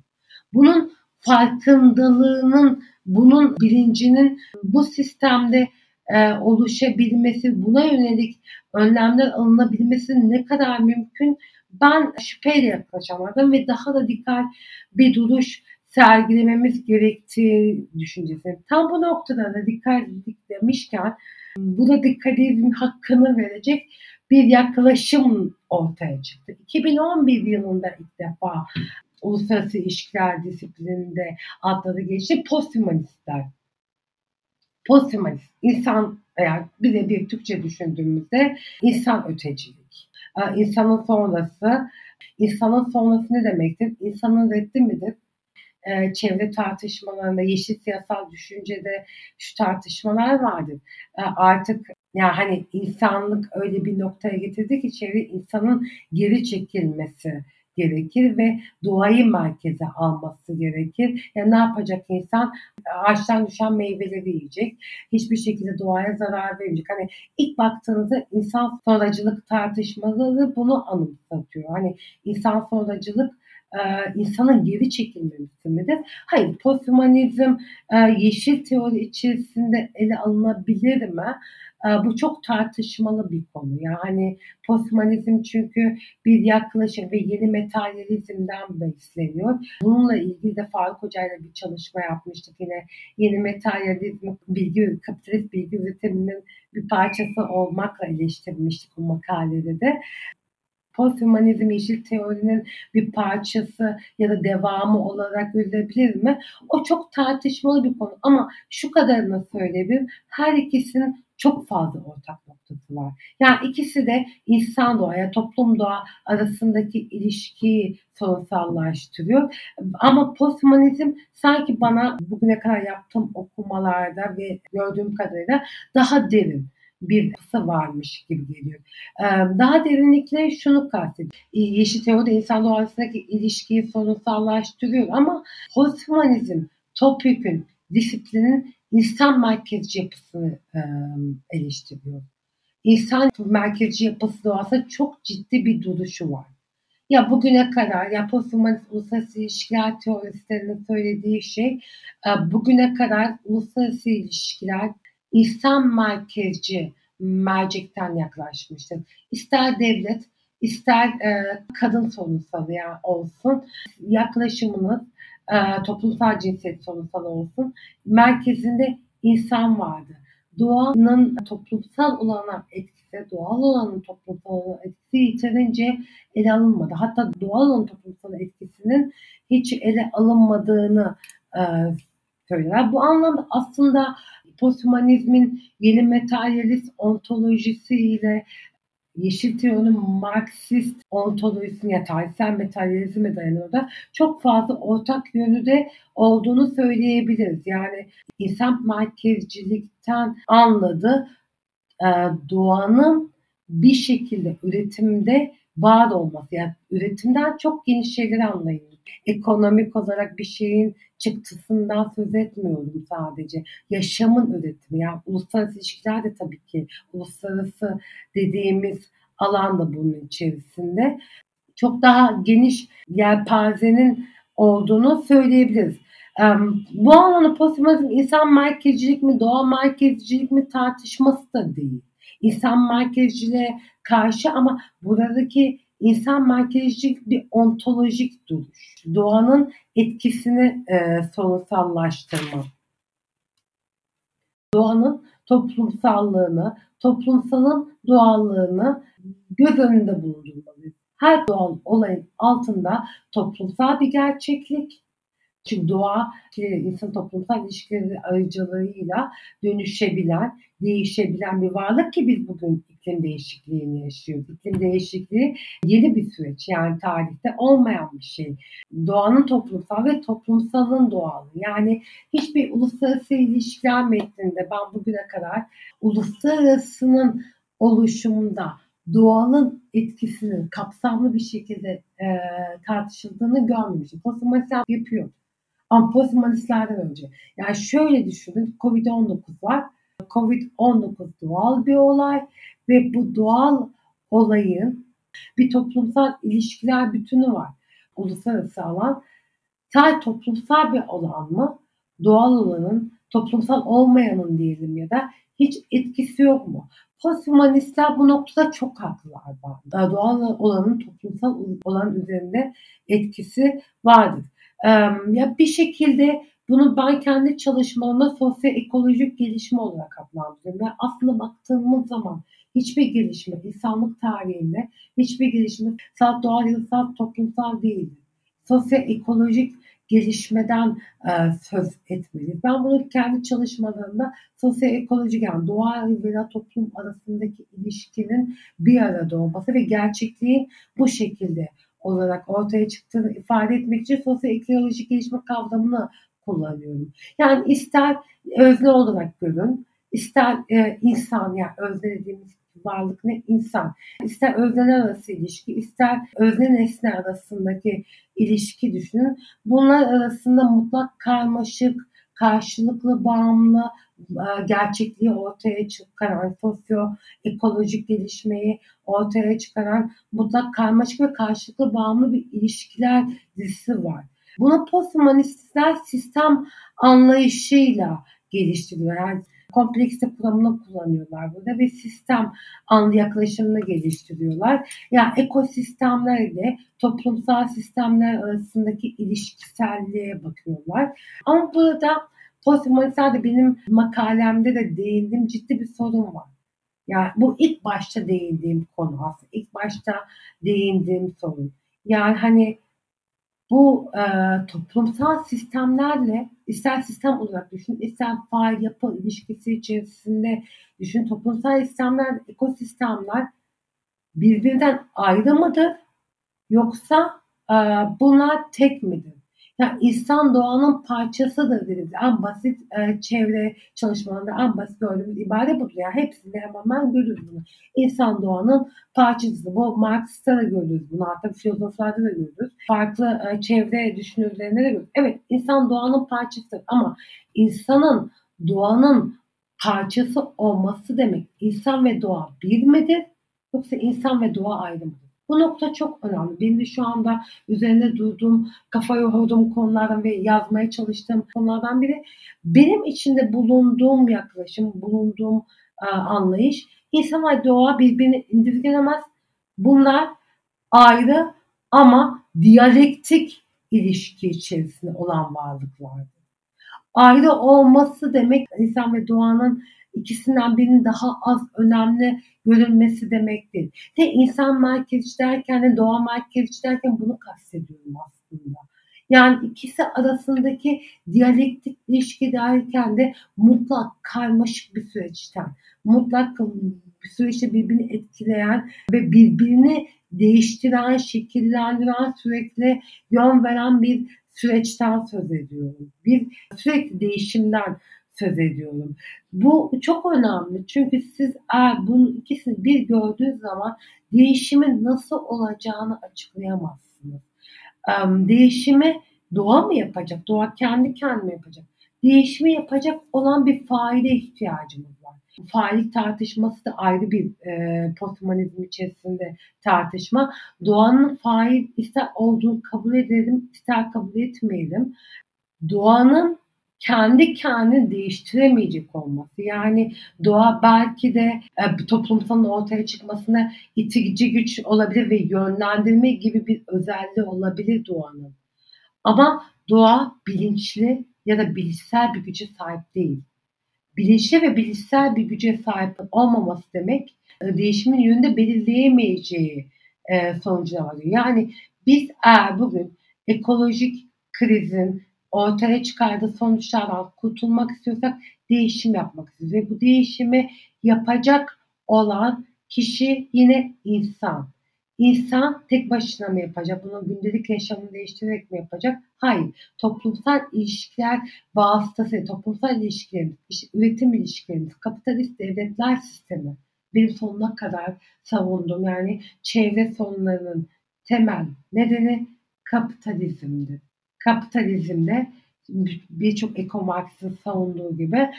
Bunun farkındalığının, bunun bilincinin bu sistemde e, oluşabilmesi, buna yönelik önlemler alınabilmesi ne kadar mümkün ben şüpheyle yaklaşamadım ve daha da dikkat bir duruş sergilememiz gerektiği düşüncesi. Tam bu noktada da dikkat demişken bu da dikkatizmin hakkını verecek bir yaklaşım ortaya çıktı. 2011 yılında ilk defa uluslararası ilişkiler disiplininde adları geçti. Posthumanistler. Posthumanist, insan veya bize bir Türkçe düşündüğümüzde insan ötecilik. İnsanın sonrası, insanın sonrası ne demektir? İnsanın reddi midir? e, çevre tartışmalarında, yeşil siyasal düşüncede şu tartışmalar vardır. Artık yani hani insanlık öyle bir noktaya getirdi ki çevre insanın geri çekilmesi gerekir ve doğayı merkeze alması gerekir. Yani ne yapacak insan? Ağaçtan düşen meyveleri yiyecek. Hiçbir şekilde doğaya zarar vermeyecek. Hani ilk baktığınızda insan sonracılık tartışmaları bunu anımsatıyor. Hani insan sonracılık e, insanın geri çekilmemesi midir? Hayır, posthumanizm e, yeşil teori içerisinde ele alınabilir mi? E, bu çok tartışmalı bir konu. Yani posthumanizm çünkü bir yaklaşım ve yeni materyalizmden besleniyor. Bununla ilgili de Faruk Hoca ile bir çalışma yapmıştık yine. Yeni materyalizm bilgi, kapitalist bilgi üretiminin bir parçası olmakla eleştirmiştik bu makalede de posthumanizm yeşil teorinin bir parçası ya da devamı olarak görülebilir mi? O çok tartışmalı bir konu ama şu kadarını söyleyebilirim. Her ikisinin çok fazla ortak noktası var. Yani ikisi de insan doğa ya toplum doğa arasındaki ilişkiyi sorunsallaştırıyor. Ama posthumanizm sanki bana bugüne kadar yaptığım okumalarda ve gördüğüm kadarıyla daha derin bir kısa varmış gibi geliyor. Daha derinlikle şunu kastediyor. Yeşil teori insan doğasındaki ilişkiyi sorunsallaştırıyor ama posthumanizm topyekün disiplinin insan merkezci yapısını eleştiriyor. İnsan merkezci yapısı doğası çok ciddi bir duruşu var. Ya bugüne kadar ya posthumanist uluslararası ilişkiler teoristlerinin söylediği şey bugüne kadar uluslararası ilişkiler insan merkezci mercekten yaklaşmıştır. İster devlet, ister e, kadın sorunsal ya olsun yaklaşımınız e, toplumsal cinsiyet sorunsal olsun merkezinde insan vardı. Doğanın toplumsal olana etkisi, doğal olanın toplumsal olana etkisi yeterince ele alınmadı. Hatta doğal olanın toplumsal etkisinin hiç ele alınmadığını e, söyler. Bu anlamda aslında posthumanizmin yeni materyalist ontolojisiyle Yeşil teorinin Marksist ontolojisine ya tarihsel materyalizme dayanıyor da çok fazla ortak yönü de olduğunu söyleyebiliriz. Yani insan merkezcilikten anladı e, doğanın bir şekilde üretimde var olması. Yani üretimden çok geniş şeyleri anlayın. Ekonomik olarak bir şeyin çıktısından söz etmiyorum sadece. Yaşamın üretimi. Yani uluslararası ilişkiler de tabii ki uluslararası dediğimiz alan da bunun içerisinde. Çok daha geniş yelpazenin olduğunu söyleyebiliriz. Bu anlamda postmodernizm insan merkezcilik mi, doğa merkezcilik mi tartışması da değil. İnsan merkezciliğe karşı ama buradaki insan merkezcilik bir ontolojik duruş. Doğanın etkisini e, sorunsallaştırma. Doğanın toplumsallığını, toplumsalın doğallığını göz önünde bulundurmalıyız. Her doğal olayın altında toplumsal bir gerçeklik, çünkü doğa insan toplumsal ilişkileri aracılığıyla dönüşebilen, değişebilen bir varlık ki biz bugün iklim değişikliğini yaşıyoruz. İklim değişikliği yeni bir süreç yani tarihte olmayan bir şey. Doğanın toplumsal ve toplumsalın doğalı. Yani hiçbir uluslararası ilişkiler metninde ben bugüne kadar uluslararasının oluşumunda doğalın etkisinin kapsamlı bir şekilde e, tartışıldığını görmemiştim. Posthumanist yapıyor. Ama posthumanistlerden önce. Yani şöyle düşünün Covid-19 var. Covid-19 doğal bir olay ve bu doğal olayın bir toplumsal ilişkiler bütünü var. Uluslararası alan. Sadece toplumsal bir alan mı? Doğal olanın, toplumsal olmayanın diyelim ya da hiç etkisi yok mu? Posthumanistler bu noktada çok haklılar. Daha doğal olanın toplumsal olan üzerinde etkisi vardır. Ya bir şekilde bunu ben kendi çalışmalarımda sosyoekolojik gelişme olarak adlandırıyorum. Ve aslında baktığımız zaman hiçbir gelişme insanlık tarihinde hiçbir gelişme salt doğal ya da toplumsal değildir. Sosyoekolojik gelişmeden e, söz etmeliyiz. Ben bunu kendi çalışmalarımda sosyoekolojik yani doğa ve toplum arasındaki ilişkinin bir arada olması ve gerçekliğin bu şekilde olarak ortaya çıktığını ifade etmek için sosyoekolojik gelişme kavramını kullanıyorum. Yani ister özne olarak görün, ister e, insan yani özne dediğimiz varlık ne? insan. İster özneler arası ilişki, ister özne nesne arasındaki ilişki düşünün. Bunlar arasında mutlak karmaşık, karşılıklı bağımlı e, gerçekliği ortaya çıkaran, sosyo-ekolojik gelişmeyi ortaya çıkaran mutlak karmaşık ve karşılıklı bağımlı bir ilişkiler dizisi var. Bunu posthumanistler sistem anlayışıyla geliştiriyor. Yani kompleksite kuramını kullanıyorlar burada ve sistem anlı yaklaşımını geliştiriyorlar. Ya yani ekosistemler ile toplumsal sistemler arasındaki ilişkiselliğe bakıyorlar. Ama burada posthumanistlerde benim makalemde de değindiğim ciddi bir sorun var. Yani bu ilk başta değindiğim konu aslında. İlk başta değindiğim sorun. Yani hani bu e, toplumsal sistemlerle ister sistem olarak düşün, ister faal yapı ilişkisi içerisinde düşün, toplumsal sistemler, ekosistemler birbirinden ayrı mıdır? Yoksa e, bunlar tek midir? Yani insan doğanın parçasıdır deriz. En basit e, çevre çalışmalarında en basit gördüğümüz ibare budur. Yani hepsinde hemen hemen görürüz bunu. İnsan doğanın parçası. Bu Marx'ta da görürüz bunu. Hatta filozoflarda da görürüz. Farklı e, çevre düşünürlerinde de görürüz. Evet insan doğanın parçası ama insanın doğanın parçası olması demek insan ve doğa bir midir? Yoksa insan ve doğa ayrı mıdır? Bu nokta çok önemli. Benim de şu anda üzerinde durduğum, kafa yorduğum konulardan ve yazmaya çalıştığım konulardan biri benim içinde bulunduğum yaklaşım, bulunduğum e, anlayış insan ve doğa birbirini indirgenemez. Bunlar ayrı ama diyalektik ilişki içerisinde olan varlıklardır. Ayrı olması demek insan ve doğanın ikisinden birinin daha az önemli görülmesi demek değil. De insan merkezci derken de doğa merkezci derken bunu kastediyorum aslında. Yani ikisi arasındaki diyalektik ilişki derken de mutlak karmaşık bir süreçten, mutlak bir süreçte birbirini etkileyen ve birbirini değiştiren, şekillendiren, sürekli yön veren bir süreçten söz ediyorum. Bir sürekli değişimden söz ediyorum. Bu çok önemli çünkü siz eğer bunu ikisini bir gördüğünüz zaman değişimin nasıl olacağını açıklayamazsınız. Değişimi doğa mı yapacak? Doğa kendi kendine yapacak. Değişimi yapacak olan bir faile ihtiyacımız var. Faillik tartışması da ayrı bir e, posthumanizm içerisinde tartışma. Doğanın fail ister olduğunu kabul edelim, ister kabul etmeyelim. Doğanın kendi kendini değiştiremeyecek olması. Yani doğa belki de e, toplumsal ortaya çıkmasına itici güç olabilir ve yönlendirme gibi bir özelliği olabilir doğanın. Ama doğa bilinçli ya da bilişsel bir güce sahip değil. Bilinçli ve bilişsel bir güce sahip olmaması demek e, değişimin yönünde belirleyemeyeceği e, sonucuna varıyor. Yani biz eğer bugün ekolojik krizin ortaya çıkardığı sonuçlardan kurtulmak istiyorsak değişim yapmak istiyoruz. Ve bu değişimi yapacak olan kişi yine insan. İnsan tek başına mı yapacak? Bunu gündelik yaşamını değiştirerek mi yapacak? Hayır. Toplumsal ilişkiler vasıtası, toplumsal ilişkilerimiz, üretim ilişkilerimiz, kapitalist devletler sistemi benim sonuna kadar savundum. Yani çevre sorunlarının temel nedeni kapitalizmdir kapitalizmde birçok ekomarksın savunduğu gibi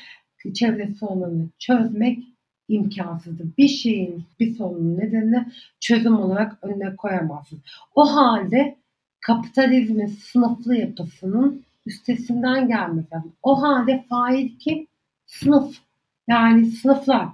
çevre sorununu çözmek imkansızdır. Bir şeyin, bir sorunun nedenini çözüm olarak önüne koyamazsın. O halde kapitalizmin sınıflı yapısının üstesinden gelmek lazım. O halde fail kim? Sınıf. Yani sınıflar.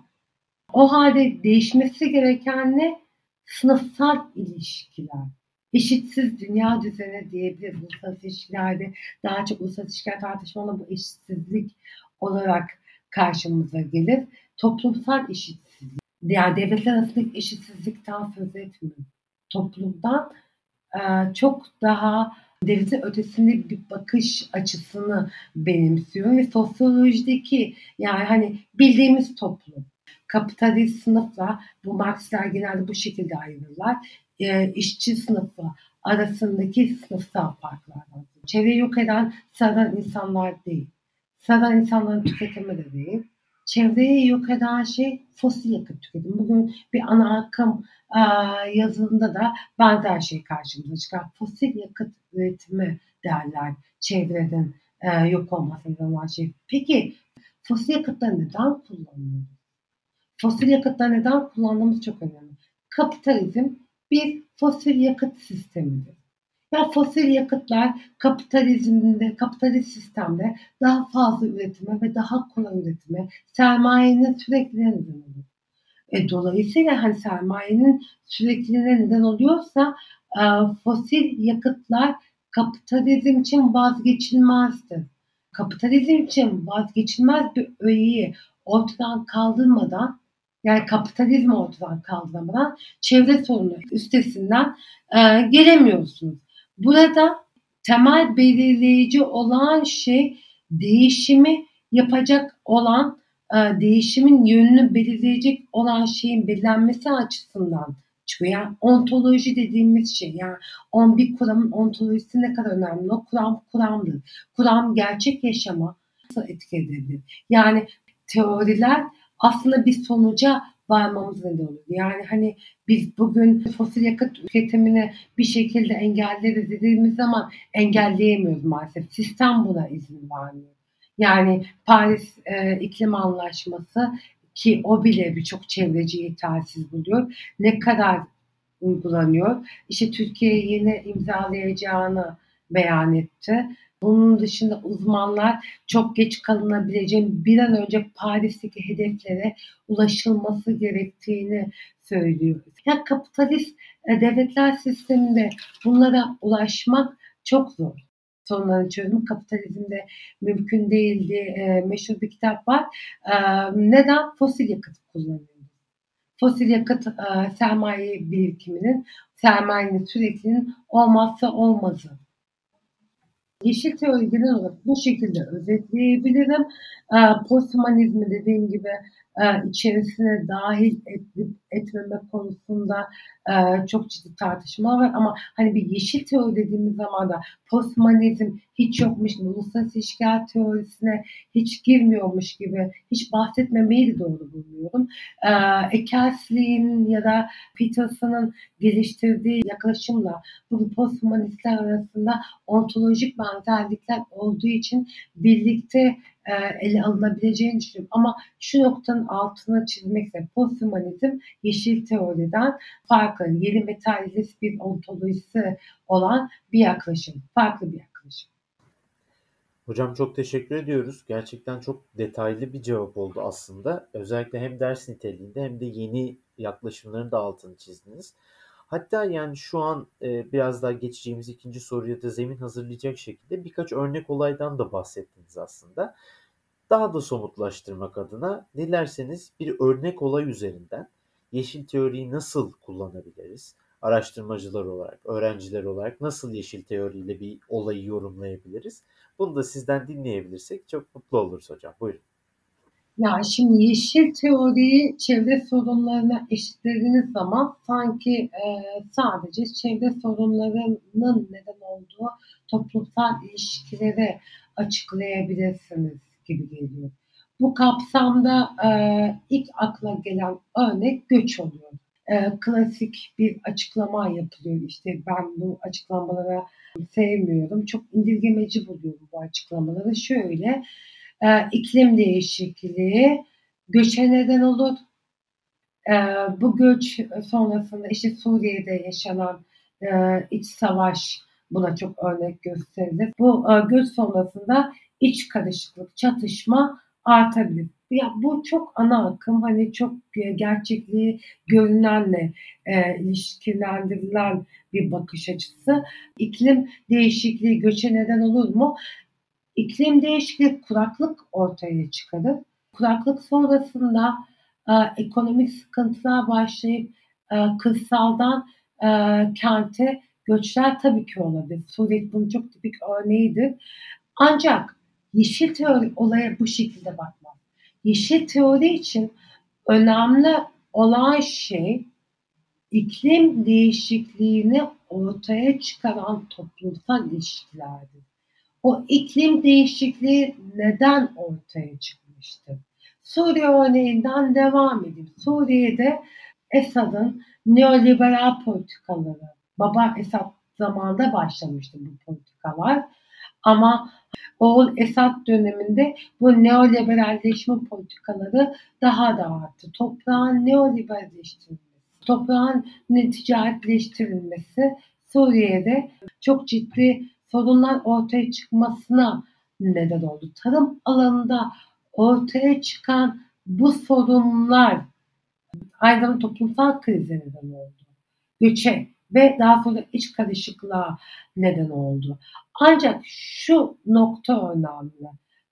O halde değişmesi gereken ne? Sınıfsal ilişkiler eşitsiz dünya düzeni diyebiliriz. Uluslararası ilişkilerde daha çok uluslararası ilişkiler tartışmalı bu eşitsizlik olarak karşımıza gelir. Toplumsal eşitsizlik. Yani devletler arasındaki eşitsizlikten söz etmiyorum. Toplumdan e, çok daha devletin ötesinde bir bakış açısını benimsiyorum ve sosyolojideki yani hani bildiğimiz toplum kapitalist sınıfla bu Marksistler genelde bu şekilde ayrılırlar e, işçi sınıfı arasındaki sınıfsal farklardan. Çevreyi yok eden sıradan insanlar değil. Sıradan insanların tüketimi de değil. Çevreyi yok eden şey fosil yakıt tüketimi. Bugün bir ana akım e, yazılımında da benzer şey karşımıza çıkar. Fosil yakıt üretimi derler çevrenin e, yok olmasına olan şey. Peki fosil yakıtları neden kullanıyoruz? Fosil yakıtları neden kullandığımız çok önemli. Kapitalizm bir fosil yakıt sistemidir. Ya fosil yakıtlar kapitalizmde, kapitalist sistemde daha fazla üretime ve daha kolay üretime, sermayenin sürekli neden olur. E, dolayısıyla hani sermayenin sürekliliğine neden oluyorsa e, fosil yakıtlar kapitalizm için vazgeçilmezdir. Kapitalizm için vazgeçilmez bir öğeyi ortadan kaldırmadan yani kapitalizmi ortadan kaldırmadan çevre sorunu üstesinden e, gelemiyorsunuz. Burada temel belirleyici olan şey değişimi yapacak olan, e, değişimin yönünü belirleyecek olan şeyin belirlenmesi açısından çıkıyor. Yani ontoloji dediğimiz şey yani on bir kuramın ontolojisi ne kadar önemli. O kuram kuramdır. Kuram gerçek yaşama nasıl etki edebilir? Yani teoriler aslında bir sonuca varmamız neden olur. Yani hani biz bugün fosil yakıt tüketimini bir şekilde engelleriz dediğimiz zaman engelleyemiyoruz maalesef. Sistem buna izin vermiyor. Yani Paris e, İklim Anlaşması ki o bile birçok çevreciyi yetersiz buluyor. Ne kadar uygulanıyor? İşte Türkiye yeni imzalayacağını beyan etti. Bunun dışında uzmanlar çok geç kalınabileceğini bir an önce Paris'teki hedeflere ulaşılması gerektiğini söylüyor. Ya kapitalist e, devletler sisteminde bunlara ulaşmak çok zor. Sorunların çözümü kapitalizmde mümkün değildi. E, meşhur bir kitap var. E, neden? Fosil yakıt kullanıyoruz. Fosil yakıt e, sermaye birikiminin, sermayenin sürekliliğinin olmazsa olmazı. Yeşil teori genel olarak bu şekilde özetleyebilirim. Posthumanizmi dediğim gibi içerisine dahil edip etmeme konusunda e, çok ciddi tartışma var ama hani bir yeşil teori dediğimiz zaman da posthumanizm hiç yokmuş uluslararası ilişkiler teorisine hiç girmiyormuş gibi hiç bahsetmemeyi de doğru buluyorum. E, Ekersli'nin ya da Peterson'ın geliştirdiği yaklaşımla bugün posthumanistler arasında ontolojik benzerlikler olduğu için birlikte e, ele alınabileceğini düşünüyorum. Ama şu noktanın altına çizmekle posthumanizm yeşil teoriden farklı, yeni materyalist bir ontolojisi olan bir yaklaşım. Farklı bir yaklaşım. Hocam çok teşekkür ediyoruz. Gerçekten çok detaylı bir cevap oldu aslında. Özellikle hem ders niteliğinde hem de yeni yaklaşımların da altını çizdiniz. Hatta yani şu an e, biraz daha geçeceğimiz ikinci soruya da zemin hazırlayacak şekilde birkaç örnek olaydan da bahsettiniz aslında. Daha da somutlaştırmak adına dilerseniz bir örnek olay üzerinden yeşil teoriyi nasıl kullanabiliriz? Araştırmacılar olarak, öğrenciler olarak nasıl yeşil teoriyle bir olayı yorumlayabiliriz? Bunu da sizden dinleyebilirsek çok mutlu oluruz hocam. Buyurun. Ya şimdi yeşil teoriyi çevre sorunlarına eşitlediğiniz zaman sanki e, sadece çevre sorunlarının neden olduğu toplumsal ilişkileri açıklayabilirsiniz gibi geliyor. Bu kapsamda e, ilk akla gelen örnek göç oluyor. E, klasik bir açıklama yapılıyor. İşte ben bu açıklamalara sevmiyorum. Çok indirgemeci buluyorum bu açıklamaları. Şöyle, e, iklim değişikliği göçe neden olur. E, bu göç sonrasında işte Suriye'de yaşanan e, iç savaş buna çok örnek gösterilir. Bu e, göç sonrasında iç karışıklık, çatışma artabilir. Ya bu çok ana akım hani çok gerçekliği görünenle e, ilişkilendirilen bir bakış açısı. İklim değişikliği göçe neden olur mu? İklim değişikliği kuraklık ortaya çıkarır. Kuraklık sonrasında e, ekonomik sıkıntılar başlayıp e, kırsaldan e, kente göçler tabii ki olabilir. Suriye bunun çok tipik örneğidir. Ancak yeşil teori olaya bu şekilde bakmaz. Yeşil teori için önemli olan şey iklim değişikliğini ortaya çıkaran toplumsal ilişkilerdir. O iklim değişikliği neden ortaya çıkmıştır? Suriye örneğinden devam edeyim. Suriye'de Esad'ın neoliberal politikaları, Baba Esad zamanında başlamıştı bu politikalar. Ama Oğul Esad döneminde bu neoliberalleşme politikaları daha da arttı. Toprağın neoliberalleştirilmesi, toprağın ticaretleştirilmesi Suriye'de çok ciddi sorunlar ortaya çıkmasına neden oldu. Tarım alanında ortaya çıkan bu sorunlar aynı zamanda toplumsal krize neden oldu. Göçe ve daha sonra iç karışıklığa neden oldu. Ancak şu nokta önemli.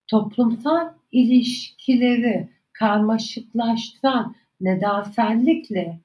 Toplumsal ilişkileri karmaşıklaştıran nedensellikle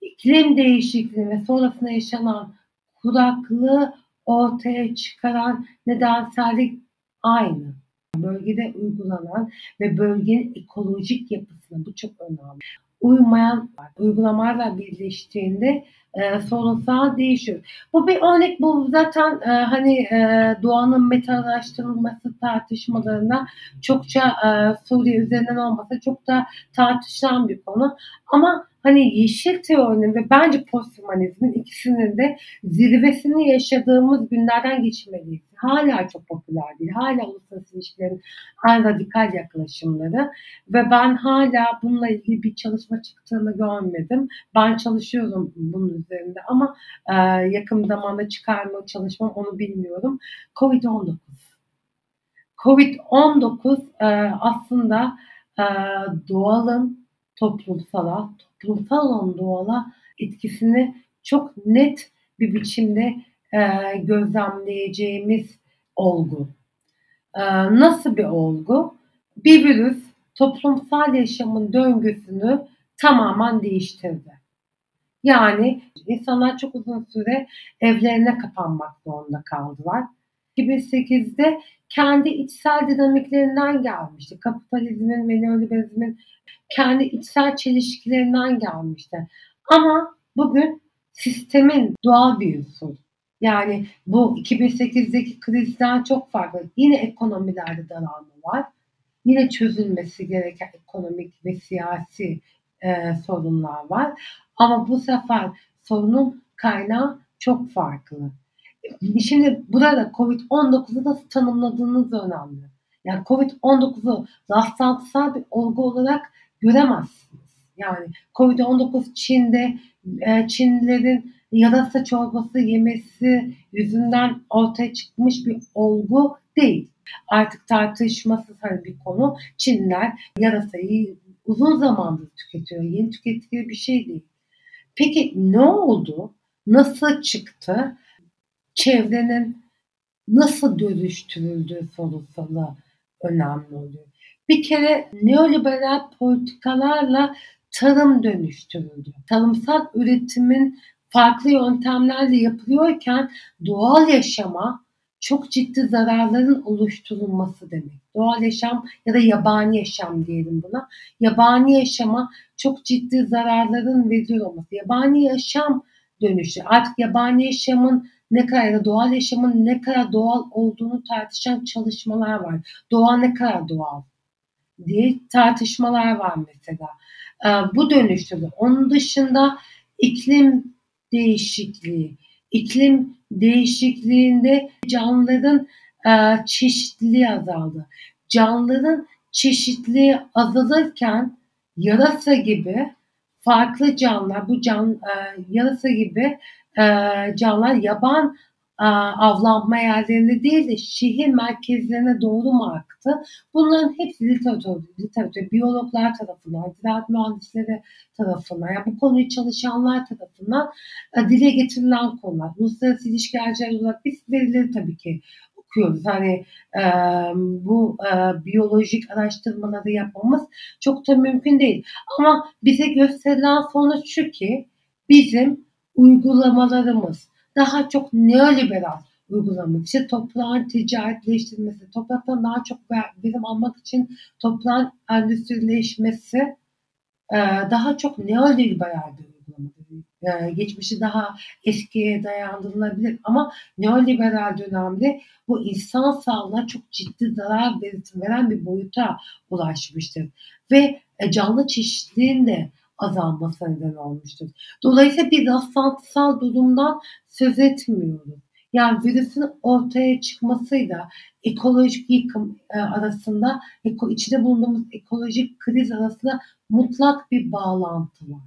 iklim değişikliği ve sonrasında yaşanan kuraklığı ortaya çıkaran nedensellik aynı. Bölgede uygulanan ve bölgenin ekolojik yapısına bu çok önemli. Uymayan uygulamalarla birleştiğinde e, sorunsal değişiyor. Bu bir örnek bu zaten e, hani e, doğanın metalaştırılması tartışmalarına çokça e, Suriye üzerinden olmasa çok da tartışılan bir konu. Ama hani yeşil teorinin ve bence posthumanizmin ikisinin de zirvesini yaşadığımız günlerden geçmeliyiz. Hala çok popüler değil. Hala uluslararası ilişkilerin en radikal yaklaşımları ve ben hala bununla ilgili bir çalışma çıktığını görmedim. Ben çalışıyorum bunun üzerinde ama e, yakın zamanda çıkar mı çalışmam onu bilmiyorum. Covid-19. Covid-19 e, aslında e, doğalın toplumsala, toplumsal olan doğala etkisini çok net bir biçimde e, gözlemleyeceğimiz olgu. E, nasıl bir olgu? Bir virüs toplumsal yaşamın döngüsünü tamamen değiştirdi. Yani insanlar çok uzun süre evlerine kapanmak zorunda kaldılar. 2008'de kendi içsel dinamiklerinden gelmişti. Kapitalizmin ve neoliberalizmin kendi içsel çelişkilerinden gelmişti. Ama bugün sistemin doğal bir unsur. Yani bu 2008'deki krizden çok farklı. Yine ekonomilerde daralma var. Yine çözülmesi gereken ekonomik ve siyasi e, sorunlar var. Ama bu sefer sorunun kaynağı çok farklı. Şimdi burada COVID-19'u nasıl tanımladığınız önemli. Yani COVID-19'u rastlantısal bir olgu olarak göremezsiniz. Yani COVID-19 Çin'de e, Çinlilerin yarasa çorbası yemesi yüzünden ortaya çıkmış bir olgu değil. Artık tartışmasız hani bir konu. Çinliler yarasayı uzun zamandır tüketiyor. Yeni tükettikleri bir şey değil. Peki ne oldu? Nasıl çıktı? Çevrenin nasıl dönüştürüldüğü sorusalı önemli oluyor. Bir kere neoliberal politikalarla tarım dönüştürüldü. Tarımsal üretimin farklı yöntemlerle yapılıyorken doğal yaşama çok ciddi zararların oluşturulması demek. Doğal yaşam ya da yabani yaşam diyelim buna. Yabani yaşama çok ciddi zararların veriliyor olması. Yabani yaşam dönüşü. Artık yabani yaşamın ne kadar ya da doğal yaşamın ne kadar doğal olduğunu tartışan çalışmalar var. Doğa ne kadar doğal diye tartışmalar var mesela. Ee, bu dönüştürdü. Onun dışında iklim değişikliği, iklim değişikliğinde canlıların e, çeşitliliği azaldı. Canlıların çeşitliliği azalırken yarasa gibi farklı canlılar, bu can e, yarasa gibi e, canlılar yaban avlanma yerlerinde değil de şehir merkezlerine doğru mu aktı? Bunların hepsi literatür, literatür biyologlar tarafından, ziraat mühendisleri tarafından, yani bu konuyu çalışanlar tarafından e, dile getirilen konular. Uluslararası ilişkiler olarak biz verileri tabii ki okuyoruz. Hani e, bu e, biyolojik araştırmaları yapmamız çok da mümkün değil. Ama bize gösterilen sonuç şu ki bizim uygulamalarımız daha çok neoliberal uygulamak, işte toprağın ticaretleştirilmesi, topraktan daha çok verim almak için toprağın endüstrileşmesi e, daha çok neoliberal bir uygulamadır. E, geçmişi daha eskiye dayandırılabilir ama neoliberal dönemde bu insan sağlığına çok ciddi zarar veren bir boyuta ulaşmıştır. Ve e, canlı çeşitliliğin de azalmasına neden olmuştur. Dolayısıyla bir rastlantısal durumdan söz etmiyoruz. Yani virüsün ortaya çıkmasıyla ekolojik yıkım e, arasında, içinde bulunduğumuz ekolojik kriz arasında mutlak bir bağlantı var.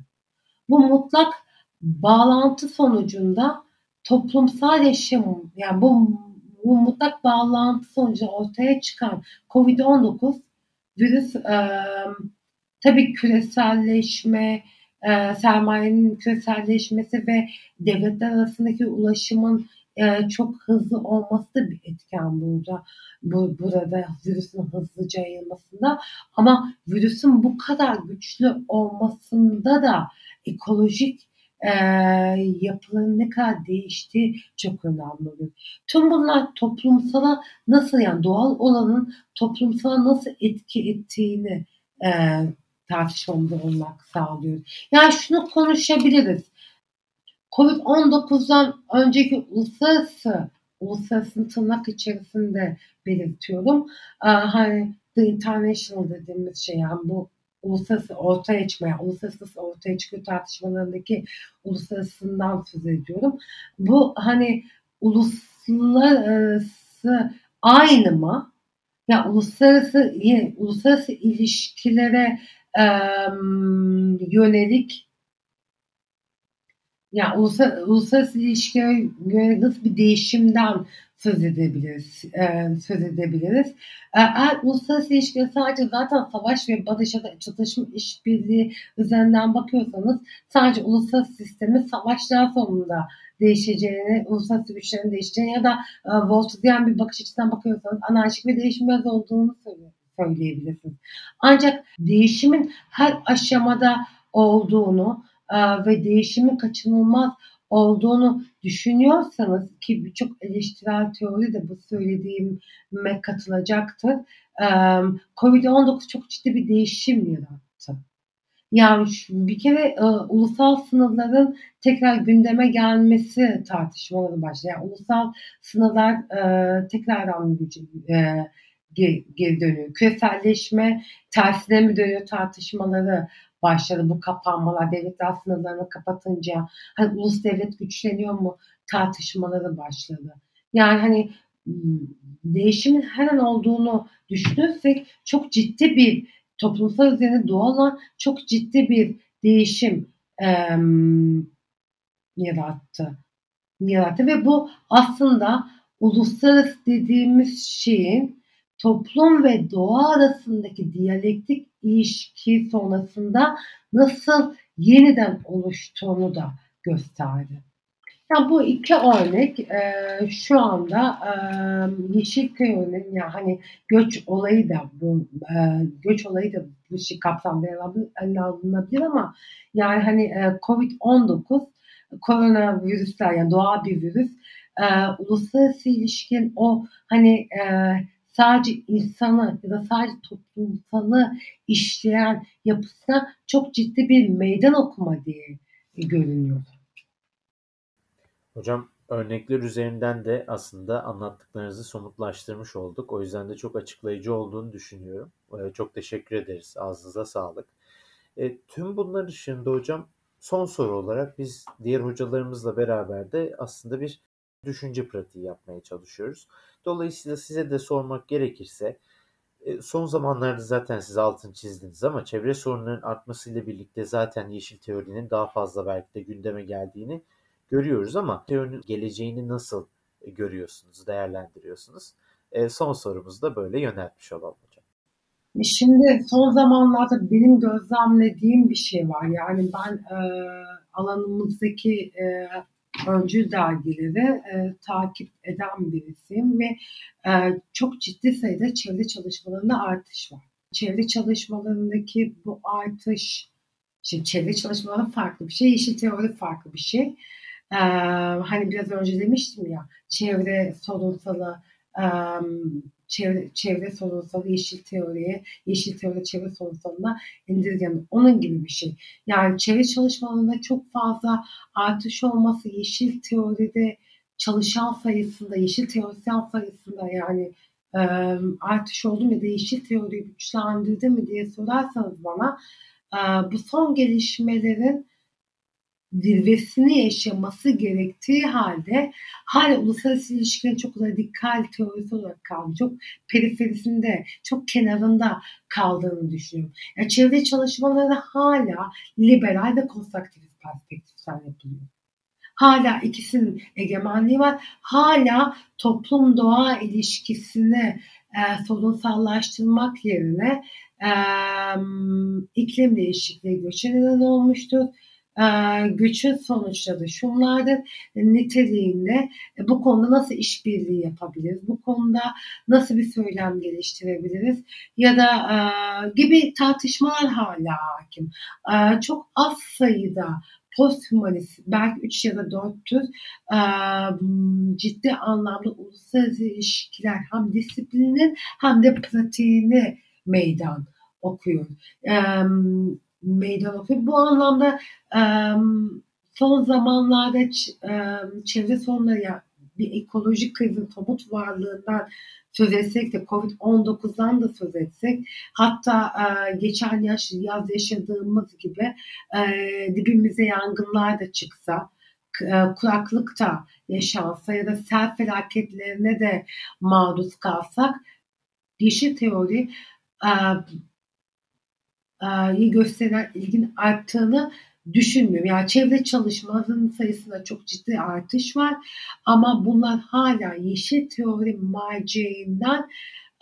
Bu mutlak bağlantı sonucunda toplumsal yaşam, yani bu, bu mutlak bağlantı sonucu ortaya çıkan COVID-19 virüs e, tabii küreselleşme, e, sermayenin küreselleşmesi ve devletler arasındaki ulaşımın e, çok hızlı olması da bir etken burada. Bu, burada virüsün hızlıca yayılmasında ama virüsün bu kadar güçlü olmasında da ekolojik e, yapıların ne kadar değiştiği çok önemli. Tüm bunlar toplumsala nasıl yani doğal olanın toplumsala nasıl etki ettiğini e, tartışmamıza olmak sağlıyor. Yani şunu konuşabiliriz. Covid-19'dan önceki uluslararası uluslararası tırnak içerisinde belirtiyorum. Ee, hani The International dediğimiz şey yani bu uluslararası ortaya çıkma, yani uluslararası ortaya çıkıyor tartışmalarındaki uluslararasından söz ediyorum. Bu hani uluslararası aynı mı? Ya yani uluslararası uluslararası ilişkilere yönelik yani ulusal, uluslararası ilişkiye yönelik nasıl bir değişimden söz edebiliriz. E, söz edebiliriz. Eğer uluslararası ilişkiler sadece zaten savaş ve barış ya da çatışma işbirliği üzerinden bakıyorsanız sadece uluslararası sistemin savaşlar sonunda değişeceğini, uluslararası güçlerin değişeceğini ya da e, Voltairean bir bakış açısından bakıyorsanız anarşik ve değişmez olduğunu söyleyebilirsiniz. Ancak değişimin her aşamada olduğunu e, ve değişimin kaçınılmaz olduğunu düşünüyorsanız ki birçok eleştirel teori de bu söylediğime katılacaktır. E, Covid-19 çok ciddi bir değişim yarattı. Yani bir kere e, ulusal sınırların tekrar gündeme gelmesi tartışmaları başladı. Yani ulusal sınırlar e, tekrardan e, geri dönüyor. Küreselleşme tersine mi dönüyor tartışmaları başladı. Bu kapanmalar, devletler sınırlarını kapatınca hani ulus devlet güçleniyor mu tartışmaları başladı. Yani hani değişimin her an olduğunu düşünürsek çok ciddi bir toplumsal üzerine doğal olan çok ciddi bir değişim e, yarattı. Yarattı ve bu aslında uluslararası dediğimiz şeyin toplum ve doğa arasındaki diyalektik ilişki sonrasında nasıl yeniden oluştuğunu da gösterdi. Yani bu iki örnek e, şu anda e, Yeşilköy'ün yani hani göç olayı da bu e, göç olayı da bu şey kapsamda alınabilir ama yani hani e, Covid-19 koronavirüsler yani doğal bir virüs e, uluslararası ilişkin o hani e, sadece insanı ya da sadece toplumsalı işleyen yapısına çok ciddi bir meydan okuma diye görünüyor. Hocam örnekler üzerinden de aslında anlattıklarınızı somutlaştırmış olduk. O yüzden de çok açıklayıcı olduğunu düşünüyorum. Ee, çok teşekkür ederiz. Ağzınıza sağlık. E, tüm bunlar dışında hocam son soru olarak biz diğer hocalarımızla beraber de aslında bir düşünce pratiği yapmaya çalışıyoruz. Dolayısıyla size de sormak gerekirse e, son zamanlarda zaten siz altın çizdiniz ama çevre sorunlarının artmasıyla birlikte zaten yeşil teorinin daha fazla belki de gündeme geldiğini görüyoruz ama teorinin geleceğini nasıl e, görüyorsunuz, değerlendiriyorsunuz? E, son sorumuzu da böyle yöneltmiş olalım. Şimdi son zamanlarda benim gözlemlediğim bir şey var. Yani ben e, alanımızdaki e, öncü dergileri e, takip eden birisiyim ve e, çok ciddi sayıda çevre çalışmalarında artış var. Çevre çalışmalarındaki bu artış, şimdi çevre çalışmaları farklı bir şey, yeşil teori farklı bir şey. Ee, hani biraz önce demiştim ya çevre sorunsalı çevre, çevre sorunsalı yeşil teoriye, yeşil teori çevre sorunsalına indirgeme. Onun gibi bir şey. Yani çevre çalışmalarında çok fazla artış olması yeşil teoride çalışan sayısında, yeşil teorisyen sayısında yani e, artış oldu mu ya da yeşil teoriyi güçlendirdi mi diye sorarsanız bana e, bu son gelişmelerin zirvesini yaşaması gerektiği halde hala uluslararası ilişkilerin çok radikal teorisi olarak kaldı. Çok periferisinde, çok kenarında kaldığını düşünüyorum. Yani çevre çalışmaları hala liberal ve konstruktivist perspektiften yapılıyor. Hala ikisinin egemenliği var. Hala toplum doğa ilişkisini e, sorunsallaştırmak yerine e, iklim değişikliği göçe neden olmuştur e, göçün sonuçları şunlardır. Niteliğinde e, bu konuda nasıl işbirliği yapabiliriz? Bu konuda nasıl bir söylem geliştirebiliriz? Ya da e, gibi tartışmalar hala hakim. E, çok az sayıda posthumanist belki 3 ya da 4 tür e, ciddi anlamda uluslararası ilişkiler hem disiplinin hem de pratiğini meydan okuyor. E, meydan okuyor. Bu anlamda e, son zamanlarda e, çevre sorunları ya bir ekolojik krizin somut varlığından söz etsek de Covid-19'dan da söz etsek hatta e, geçen yaş, yaz yaşadığımız gibi e, dibimize yangınlar da çıksa kuraklık da yaşansa ya da sel felaketlerine de maruz kalsak yeşil teori iyi gösteren ilgin arttığını düşünmüyorum. Yani çevre çalışmalarının sayısında çok ciddi artış var ama bunlar hala yeşil teori merceğinden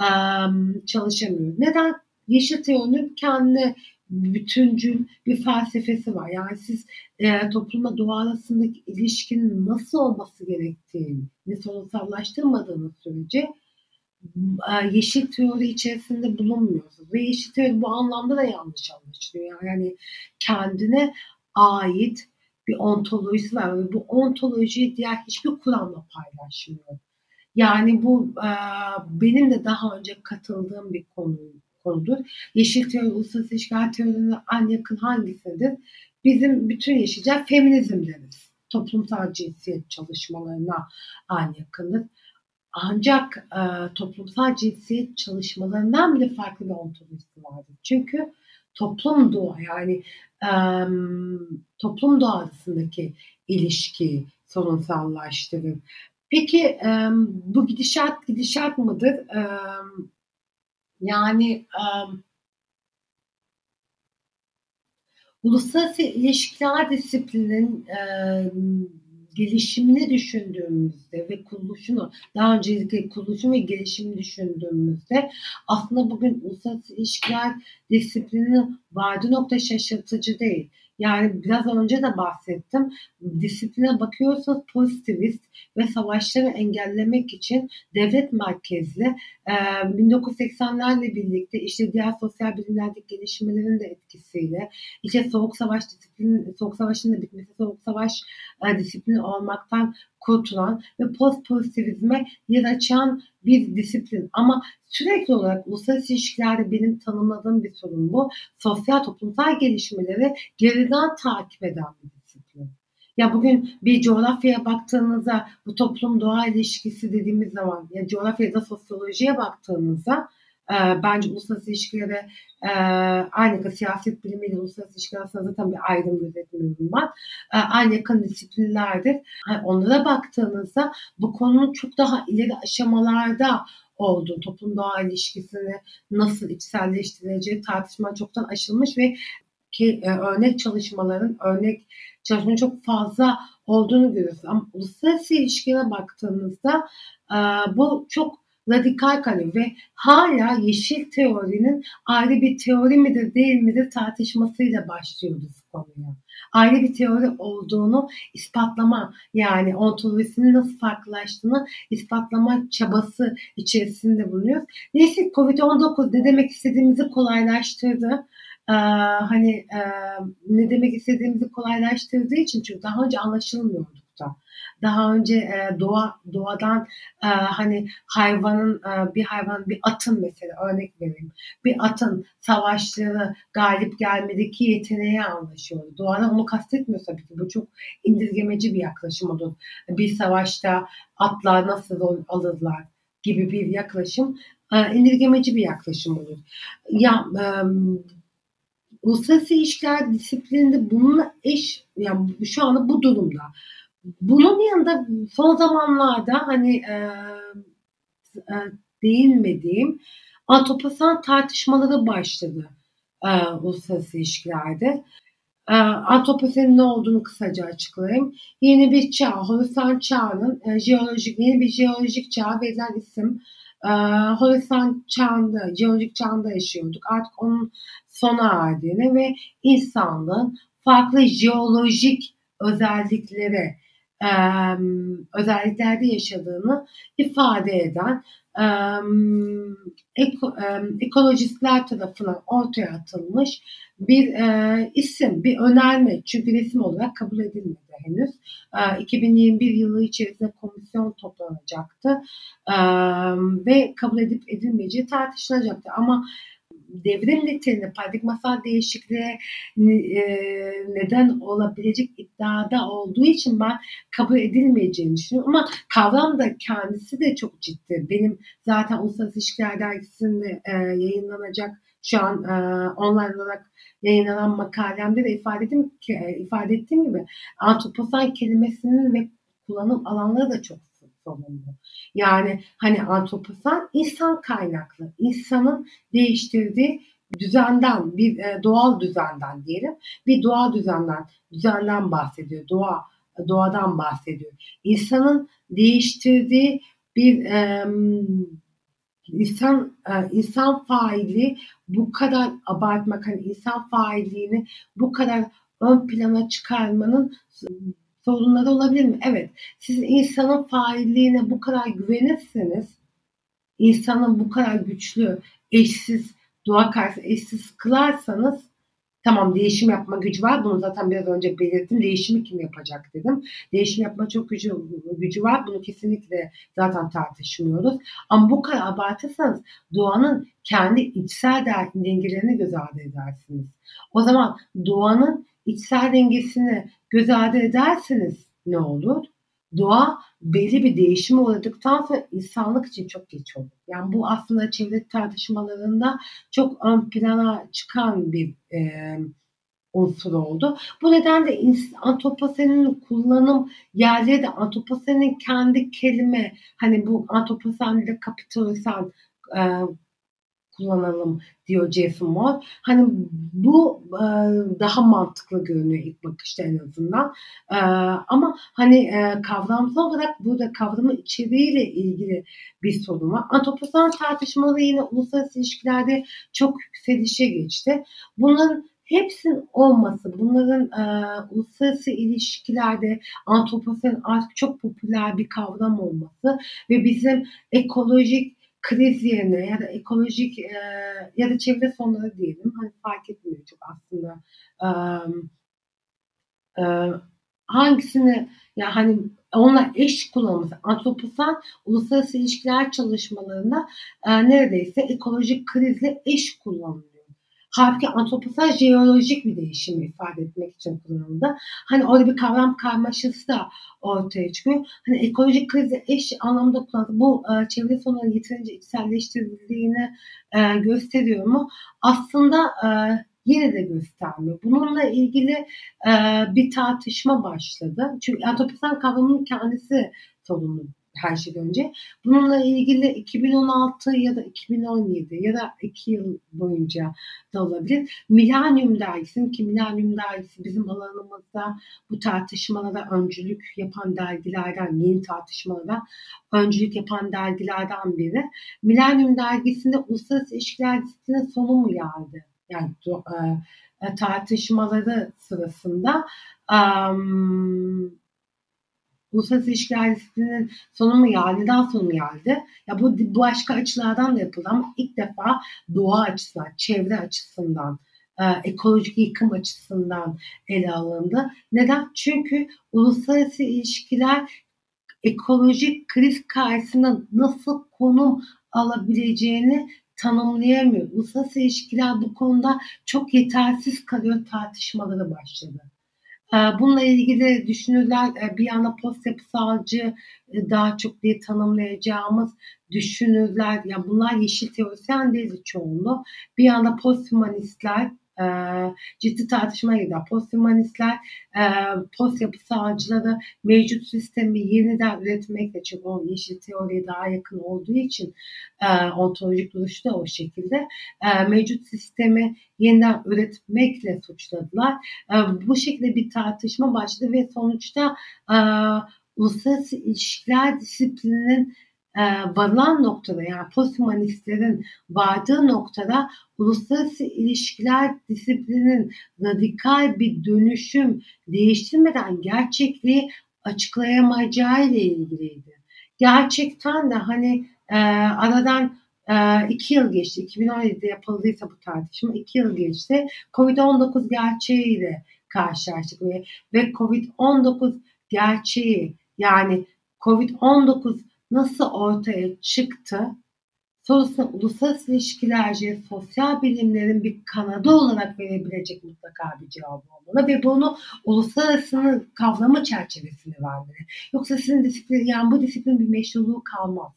um, çalışamıyor. Neden? Yeşil teorinin kendi bütüncül bir felsefesi var. Yani siz e, toplumla doğa arasındaki ilişkinin nasıl olması gerektiğini sorunsallaştırmadığınız sürece yeşil teori içerisinde bulunmuyoruz. Ve yeşil teori bu anlamda da yanlış anlaşılıyor. Yani kendine ait bir ontolojisi var ve bu ontolojiyi diğer hiçbir kuramla paylaşmıyor. Yani bu benim de daha önce katıldığım bir konu konudur. Yeşil teori, uluslararası ilişkiler teorilerine en yakın hangisidir? Bizim bütün yeşilciler feminizm deriz. Toplumsal cinsiyet çalışmalarına en yakındır. Ancak e, toplumsal cinsiyet çalışmalarından bile farklı bir ontolojisi vardır. Çünkü toplum doğa yani e, toplum doğa arasındaki ilişki sorunsallaştırır. Peki e, bu gidişat gidişat mıdır? E, yani e, uluslararası ilişkiler disiplinin e, gelişimini düşündüğümüzde ve kuruluşunu, daha öncelikle kuruluşun ve gelişimini düşündüğümüzde aslında bugün uluslararası ilişkiler disiplini vardı nokta şaşırtıcı değil. Yani biraz önce de bahsettim. Disipline bakıyorsanız pozitivist ve savaşları engellemek için devlet merkezli e, 1980'lerle birlikte işte diğer sosyal bilimlerdeki gelişmelerin de etkisiyle işte soğuk savaş disiplin, soğuk savaşın da bitmesi, soğuk savaş e, disiplini olmaktan kurtulan ve post pozitivizme yer açan bir disiplin. Ama sürekli olarak uluslararası ilişkilerde benim tanımladığım bir sorun bu. Sosyal toplumsal gelişmeleri geriden takip eden bir disiplin. Ya bugün bir coğrafyaya baktığınızda bu toplum doğa ilişkisi dediğimiz zaman ya coğrafyada sosyolojiye baktığınızda e, bence uluslararası ilişkilere e, aynı siyaset bilimiyle uluslararası ilişkiler arasında zaten bir ayrım gözetmiyorum ben. E, aynı yakın disiplinlerdir. Yani onlara baktığınızda bu konunun çok daha ileri aşamalarda olduğu, toplum doğa ilişkisini nasıl içselleştirileceği tartışma çoktan aşılmış ve ki e, örnek çalışmaların örnek çalışmanın çok fazla olduğunu görüyoruz. Ama uluslararası ilişkilere baktığınızda e, bu çok radikal kalıyor ve hala yeşil teorinin ayrı bir teori midir değil midir tartışmasıyla başlıyoruz konuya. Ayrı bir teori olduğunu ispatlama yani ontolojisinin nasıl farklılaştığını ispatlama çabası içerisinde bulunuyoruz. Neyse Covid-19 ne demek istediğimizi kolaylaştırdı. Ee, hani e, ne demek istediğimizi kolaylaştırdığı için çünkü daha önce anlaşılmıyordu da. Daha önce e, doğa doğadan e, hani hayvanın e, bir hayvan bir atın mesela örnek vereyim. Bir atın savaşları galip gelmedeki yeteneği anlaşıyordu. Doğadan onu kastetmiyor tabii ki. Bu çok indirgemeci bir yaklaşım olur. Bir savaşta atlar nasıl rol alırlar gibi bir yaklaşım e, indirgemeci bir yaklaşım olur. Ya e, uluslararası ilişkiler disiplininde bununla eş yani şu anda bu durumda. Bunun yanında son zamanlarda hani e, e, değinmediğim antroposan tartışmaları başladı e, uluslararası ilişkilerde. E, antroposenin ne olduğunu kısaca açıklayayım. Yeni bir çağ, Horasan çağının e, jeolojik, yeni bir jeolojik çağ verilen isim. E, Horasan çağında, jeolojik çağında yaşıyorduk. Artık onun sona erdiğini ve insanlığın farklı jeolojik özelliklere e, özelliklerde yaşadığını ifade eden e, eko, e, ekolojistler tarafından ortaya atılmış bir e, isim, bir önerme. Çünkü resim olarak kabul edilmedi henüz. E, 2021 yılı içerisinde komisyon toplanacaktı e, ve kabul edip edilmeyeceği tartışılacaktı. Ama devrim niteliğinde paradigmasal değişikliğe e, neden olabilecek iddiada olduğu için ben kabul edilmeyeceğini düşünüyorum. Ama kavram da kendisi de çok ciddi. Benim zaten Uluslararası İlişkiler Dergisi'nde e, yayınlanacak şu an e, online olarak yayınlanan makalemde de ifade ettiğim, ifade ettiğim gibi antroposan kelimesinin ve kullanım alanları da çok sorumlu. Yani hani antroposan insan kaynaklı, insanın değiştirdiği düzenden, bir e, doğal düzenden diyelim, bir doğal düzenden, düzenden bahsediyor, doğa, doğadan bahsediyor. İnsanın değiştirdiği bir e, insan e, insan faili bu kadar abartmak, hani insan failliğini bu kadar ön plana çıkarmanın sorunları olabilir mi? Evet. Siz insanın failliğine bu kadar güvenirseniz, insanın bu kadar güçlü, eşsiz, doğa karşı eşsiz kılarsanız Tamam değişim yapma gücü var. Bunu zaten biraz önce belirttim. Değişimi kim yapacak dedim. Değişim yapma çok gücü, gücü var. Bunu kesinlikle zaten tartışmıyoruz. Ama bu kadar abartırsanız doğanın kendi içsel dengelerini göz ardı edersiniz. O zaman doğanın içsel dengesini göz ardı ederseniz ne olur? Doğa belli bir değişime uğradıktan sonra insanlık için çok geç olur. Yani bu aslında çevre tartışmalarında çok ön plana çıkan bir e, unsur oldu. Bu nedenle antroposenin kullanım yerleri de antroposenin kendi kelime hani bu antroposen ile kapitalizan e, kullanalım diyor Jason Moore. Hani bu e, daha mantıklı görünüyor ilk bakışta en azından. E, ama hani e, kavramsal olarak burada kavramın içeriğiyle ilgili bir sorun var. Antroposan tartışmaları yine uluslararası ilişkilerde çok yükselişe geçti. Bunların hepsinin olması, bunların e, uluslararası ilişkilerde antroposen artık çok popüler bir kavram olması ve bizim ekolojik kriz yerine ya da ekolojik e, ya da çevre sonları diyelim hani fark etmiyor çok aslında e, e, hangisini ya hani onunla eş kullanılması antroposan uluslararası ilişkiler çalışmalarında e, neredeyse ekolojik krizle eş kullanılıyor. Halbuki antroposal jeolojik bir değişimi ifade etmek için kullanıldı. Hani orada bir kavram karmaşası da ortaya çıkıyor. Hani ekolojik krizi eş anlamda kullanıldı. Bu e, çevre sorunları yeterince içselleştirildiğini e, gösteriyor mu? Aslında e, yine de göstermiyor. Bununla ilgili e, bir tartışma başladı. Çünkü antroposan kavramının kendisi sorunlu her şeyden önce. Bununla ilgili 2016 ya da 2017 ya da 2 yıl boyunca da olabilir. Millennium dergisinin ki Millennium dergisi bizim alanımızda bu tartışmalara öncülük yapan dergilerden, yeni tartışmalara öncülük yapan dergilerden biri. Millennium dergisinde uluslararası ilişkiler disiplini sonu mu geldi? Yani e, tartışmaları sırasında um, uluslararası ilişkiler disiplininin sonu mu geldi, neden sonu mu geldi? Ya bu, bu başka açılardan da yapıldı ama ilk defa doğa açısından, çevre açısından, e, ekolojik yıkım açısından ele alındı. Neden? Çünkü uluslararası ilişkiler ekolojik kriz karşısında nasıl konum alabileceğini tanımlayamıyor. Uluslararası ilişkiler bu konuda çok yetersiz kalıyor tartışmaları başladı. Ee, bununla ilgili düşünürler e, bir yana post yapısalcı e, daha çok diye tanımlayacağımız düşünürler, ya bunlar yeşil teorisyen değil çoğunluğu. Bir yana post humanistler e, ciddi tartışmaya gider. Posthumanistler e, post yapısalcıları mevcut sistemi yeniden üretmekle çünkü o yeşil teoriye daha yakın olduğu için e, ontolojik duruşu da o şekilde e, mevcut sistemi yeniden üretmekle suçladılar. E, bu şekilde bir tartışma başladı ve sonuçta e, uluslararası ilişkiler disiplininin e, varılan noktada yani posthumanistlerin vardığı noktada uluslararası ilişkiler disiplinin radikal bir dönüşüm değiştirmeden gerçekliği açıklayamayacağı ile ilgiliydi. Gerçekten de hani e, aradan e, iki yıl geçti. 2017'de yapıldıysa bu tartışma iki yıl geçti. Covid-19 gerçeğiyle karşılaştık ve, ve Covid-19 gerçeği yani Covid-19 nasıl ortaya çıktı? Sorusuna uluslararası ilişkilerce sosyal bilimlerin bir kanadı olarak verebilecek mutlaka bir cevap olmalı ve bunu uluslararası kavrama çerçevesinde vermeli. Yoksa sizin disiplin, yani bu disiplin bir meşruluğu kalmaz.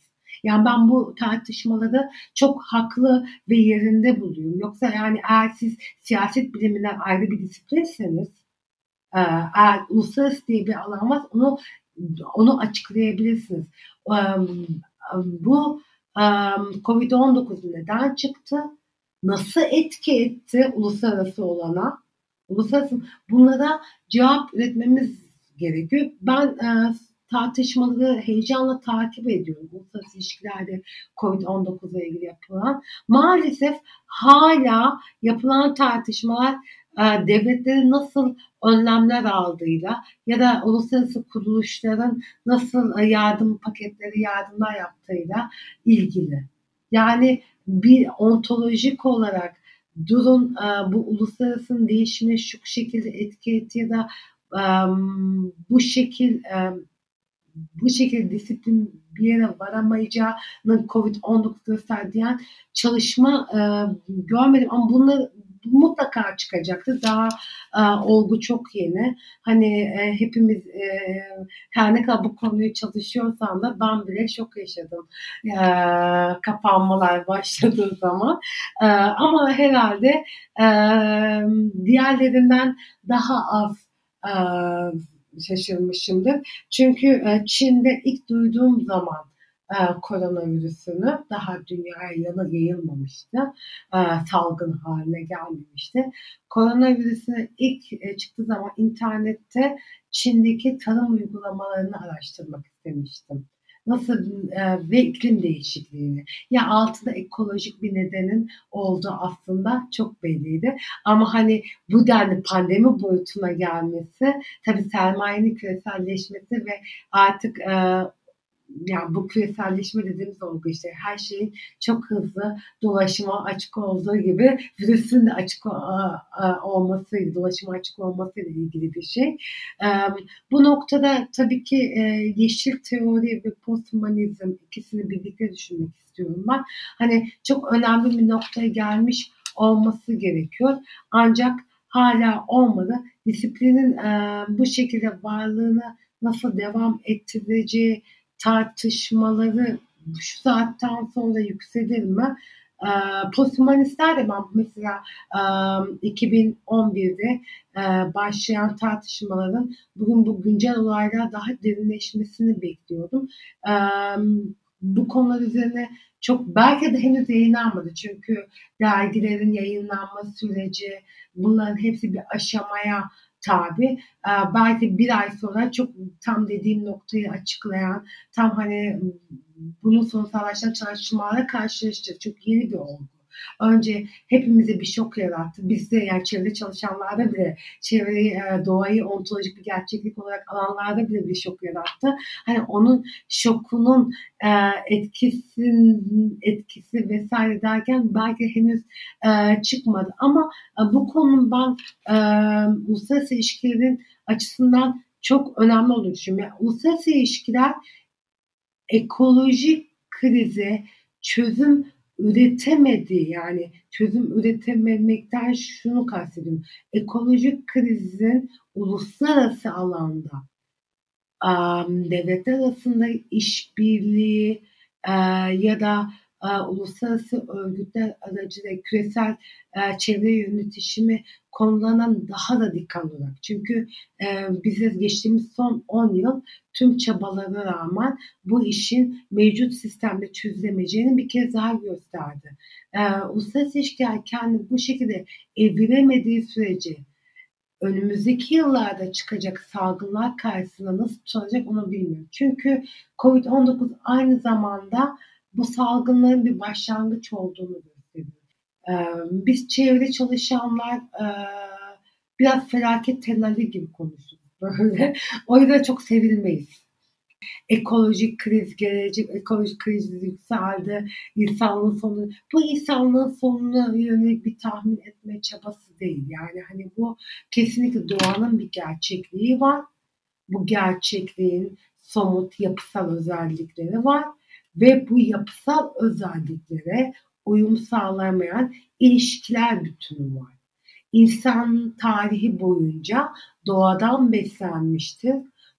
Yani ben bu tartışmaları çok haklı ve yerinde buluyorum. Yoksa yani eğer siz siyaset biliminden ayrı bir disiplinseniz eğer uluslararası diye bir alan var onu onu açıklayabilirsiniz. Bu Covid-19 neden çıktı? Nasıl etki etti uluslararası olana? Uluslararası bunlara cevap üretmemiz gerekiyor. Ben e, tartışmaları heyecanla takip ediyorum. Uluslararası ilişkilerde Covid-19 ile ilgili yapılan. Maalesef hala yapılan tartışmalar devletlerin nasıl önlemler aldığıyla ya da uluslararası kuruluşların nasıl e, yardım paketleri, yardımlar yaptığıyla ilgili. Yani bir ontolojik olarak durum e, bu uluslararası değişimine şu şekilde etki etti ya da bu şekil bu şekilde disiplin bir yere varamayacağını COVID-19 gösterdiği çalışma e, görmedim ama bunları mutlaka çıkacaktır. Daha e, olgu çok yeni. Hani e, hepimiz e, her ne kadar bu konuyu çalışıyorsam da ben bile şok yaşadım. E, kapanmalar <laughs> başladığı zaman. E, ama herhalde e, diğerlerinden daha az e, şaşırmışımdır. Çünkü e, Çin'de ilk duyduğum zaman koronavirüsünü daha dünyaya yayılmamıştı. E, salgın haline gelmemişti. Koronavirüsü ilk e, çıktığı zaman internette Çin'deki tarım uygulamalarını araştırmak istemiştim nasıl e, ve iklim değişikliğini. Ya altında ekolojik bir nedenin olduğu aslında çok belliydi. Ama hani bu denli pandemi boyutuna gelmesi, tabii sermayenin küreselleşmesi ve artık e, yani bu küreselleşme dediğimiz olgu işte her şeyin çok hızlı dolaşıma açık olduğu gibi virüsün de açık olması, dolaşıma açık olması ile ilgili bir şey. Bu noktada tabii ki yeşil teori ve posthumanizm ikisini birlikte düşünmek istiyorum ben. Hani çok önemli bir noktaya gelmiş olması gerekiyor. Ancak hala olmadı. Disiplinin bu şekilde varlığını nasıl devam ettireceği tartışmaları şu saatten sonra yükselir mi? E, posthumanistler de ben mesela e, 2011'de e, başlayan tartışmaların bugün bu güncel olaylar daha derinleşmesini bekliyordum. E, bu konular üzerine çok belki de henüz yayınlanmadı çünkü dergilerin yayınlanma süreci bunların hepsi bir aşamaya tabi. Ee, belki bir ay sonra çok tam dediğim noktayı açıklayan, tam hani bunun sonuçsallaşan çalışmalara karşılaşacağız. Çok yeni bir olgu önce hepimize bir şok yarattı. Bizde yani çevre çalışanlarda bile çevreyi, e, doğayı ontolojik bir gerçeklik olarak alanlarda bile bir şok yarattı. Hani onun şokunun e, etkisin, etkisi vesaire derken belki henüz e, çıkmadı. Ama bu konunun ben uluslararası ilişkilerin açısından çok önemli olduğunu düşünüyorum. Yani uluslararası ilişkiler ekolojik krize çözüm üretemedi yani çözüm üretememekten şunu kastediyorum. Ekolojik krizin uluslararası alanda devletler arasında işbirliği ya da uluslararası örgütler aracılığıyla küresel e, çevre yönetişimi konularına daha da dikkat olarak. Çünkü e, bize geçtiğimiz son 10 yıl tüm çabalara rağmen bu işin mevcut sistemde çözülemeyeceğini bir kez daha gösterdi. E, uluslararası ilişkiler kendi bu şekilde eviremediği sürece önümüzdeki yıllarda çıkacak salgınlar karşısında nasıl tutulacak onu bilmiyorum. Çünkü COVID-19 aynı zamanda bu salgınların bir başlangıç olduğunu gösteriyor. Biz çevre çalışanlar biraz felaket tellali gibi konuşuyoruz böyle. <laughs> O yüzden çok sevilmeyiz ekolojik kriz gelecek, ekolojik kriz yükseldi, insanlığın sonu. Bu insanlığın sonuna yönelik bir tahmin etme çabası değil. Yani hani bu kesinlikle doğanın bir gerçekliği var. Bu gerçekliğin somut yapısal özellikleri var ve bu yapısal özelliklere uyum sağlamayan ilişkiler bütünü var. İnsan tarihi boyunca doğadan beslenmiştir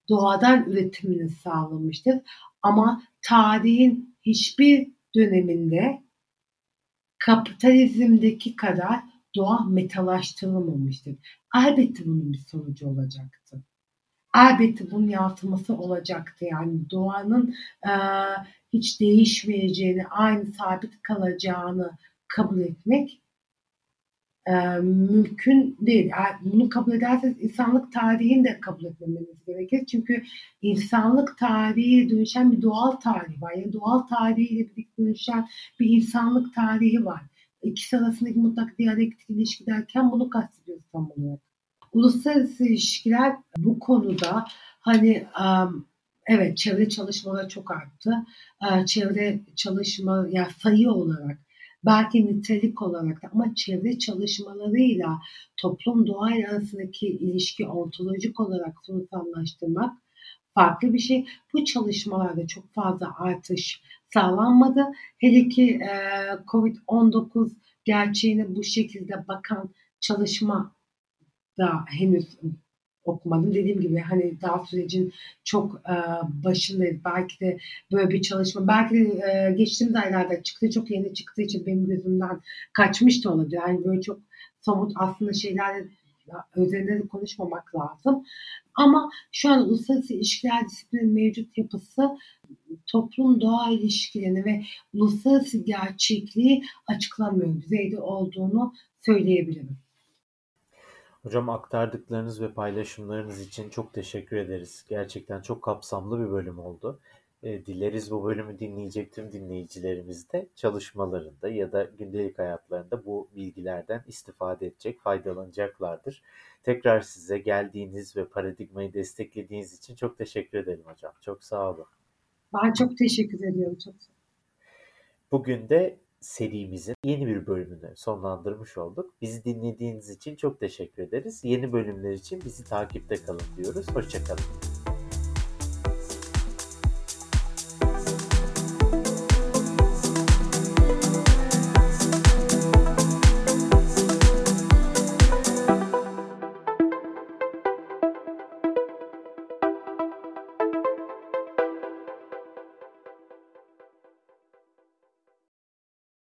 doğadan üretimini sağlamıştır. Ama tarihin hiçbir döneminde kapitalizmdeki kadar doğa metalaştırılmamıştır. Elbette bunun bir sonucu olacaktı. Elbette bunun yansıması olacaktı. Yani doğanın e, hiç değişmeyeceğini, aynı sabit kalacağını kabul etmek e, mümkün değil. Eğer bunu kabul ederseniz insanlık tarihini de kabul etmemeniz gerekir. Çünkü insanlık tarihi dönüşen bir doğal tarih var. Yani doğal tarihiyle birlikte dönüşen bir insanlık tarihi var. İkisi arasındaki mutlak diyalektik ilişki derken bunu kastediyoruz tam olarak. Uluslararası ilişkiler bu konuda hani evet çevre çalışmaları çok arttı. Çevre çalışma yani sayı olarak belki nitelik olarak da ama çevre çalışmalarıyla toplum doğayla arasındaki ilişki ontolojik olarak sonuçlanlaştırmak farklı bir şey. Bu çalışmalarda çok fazla artış sağlanmadı. Hele ki e, COVID-19 gerçeğine bu şekilde bakan çalışma da henüz okumadım. Dediğim gibi hani daha sürecin çok e, başındayız. Belki de böyle bir çalışma, belki de e, geçtiğimiz aylarda çıktı, çok yeni çıktığı için benim gözümden kaçmış da olabilir. Yani böyle çok somut aslında şeyler üzerinde de konuşmamak lazım. Ama şu an uluslararası ilişkiler disiplinin mevcut yapısı toplum doğa ilişkilerini ve uluslararası gerçekliği açıklamıyor düzeyde olduğunu söyleyebilirim. Hocam aktardıklarınız ve paylaşımlarınız için çok teşekkür ederiz. Gerçekten çok kapsamlı bir bölüm oldu. E, dileriz bu bölümü dinleyecek tüm dinleyicilerimiz de çalışmalarında ya da gündelik hayatlarında bu bilgilerden istifade edecek, faydalanacaklardır. Tekrar size geldiğiniz ve paradigmayı desteklediğiniz için çok teşekkür ederim hocam. Çok sağ olun. Ben çok teşekkür ediyorum. Çok Bugün de serimizin yeni bir bölümünü sonlandırmış olduk. Bizi dinlediğiniz için çok teşekkür ederiz. Yeni bölümler için bizi takipte kalın diyoruz. Hoşçakalın.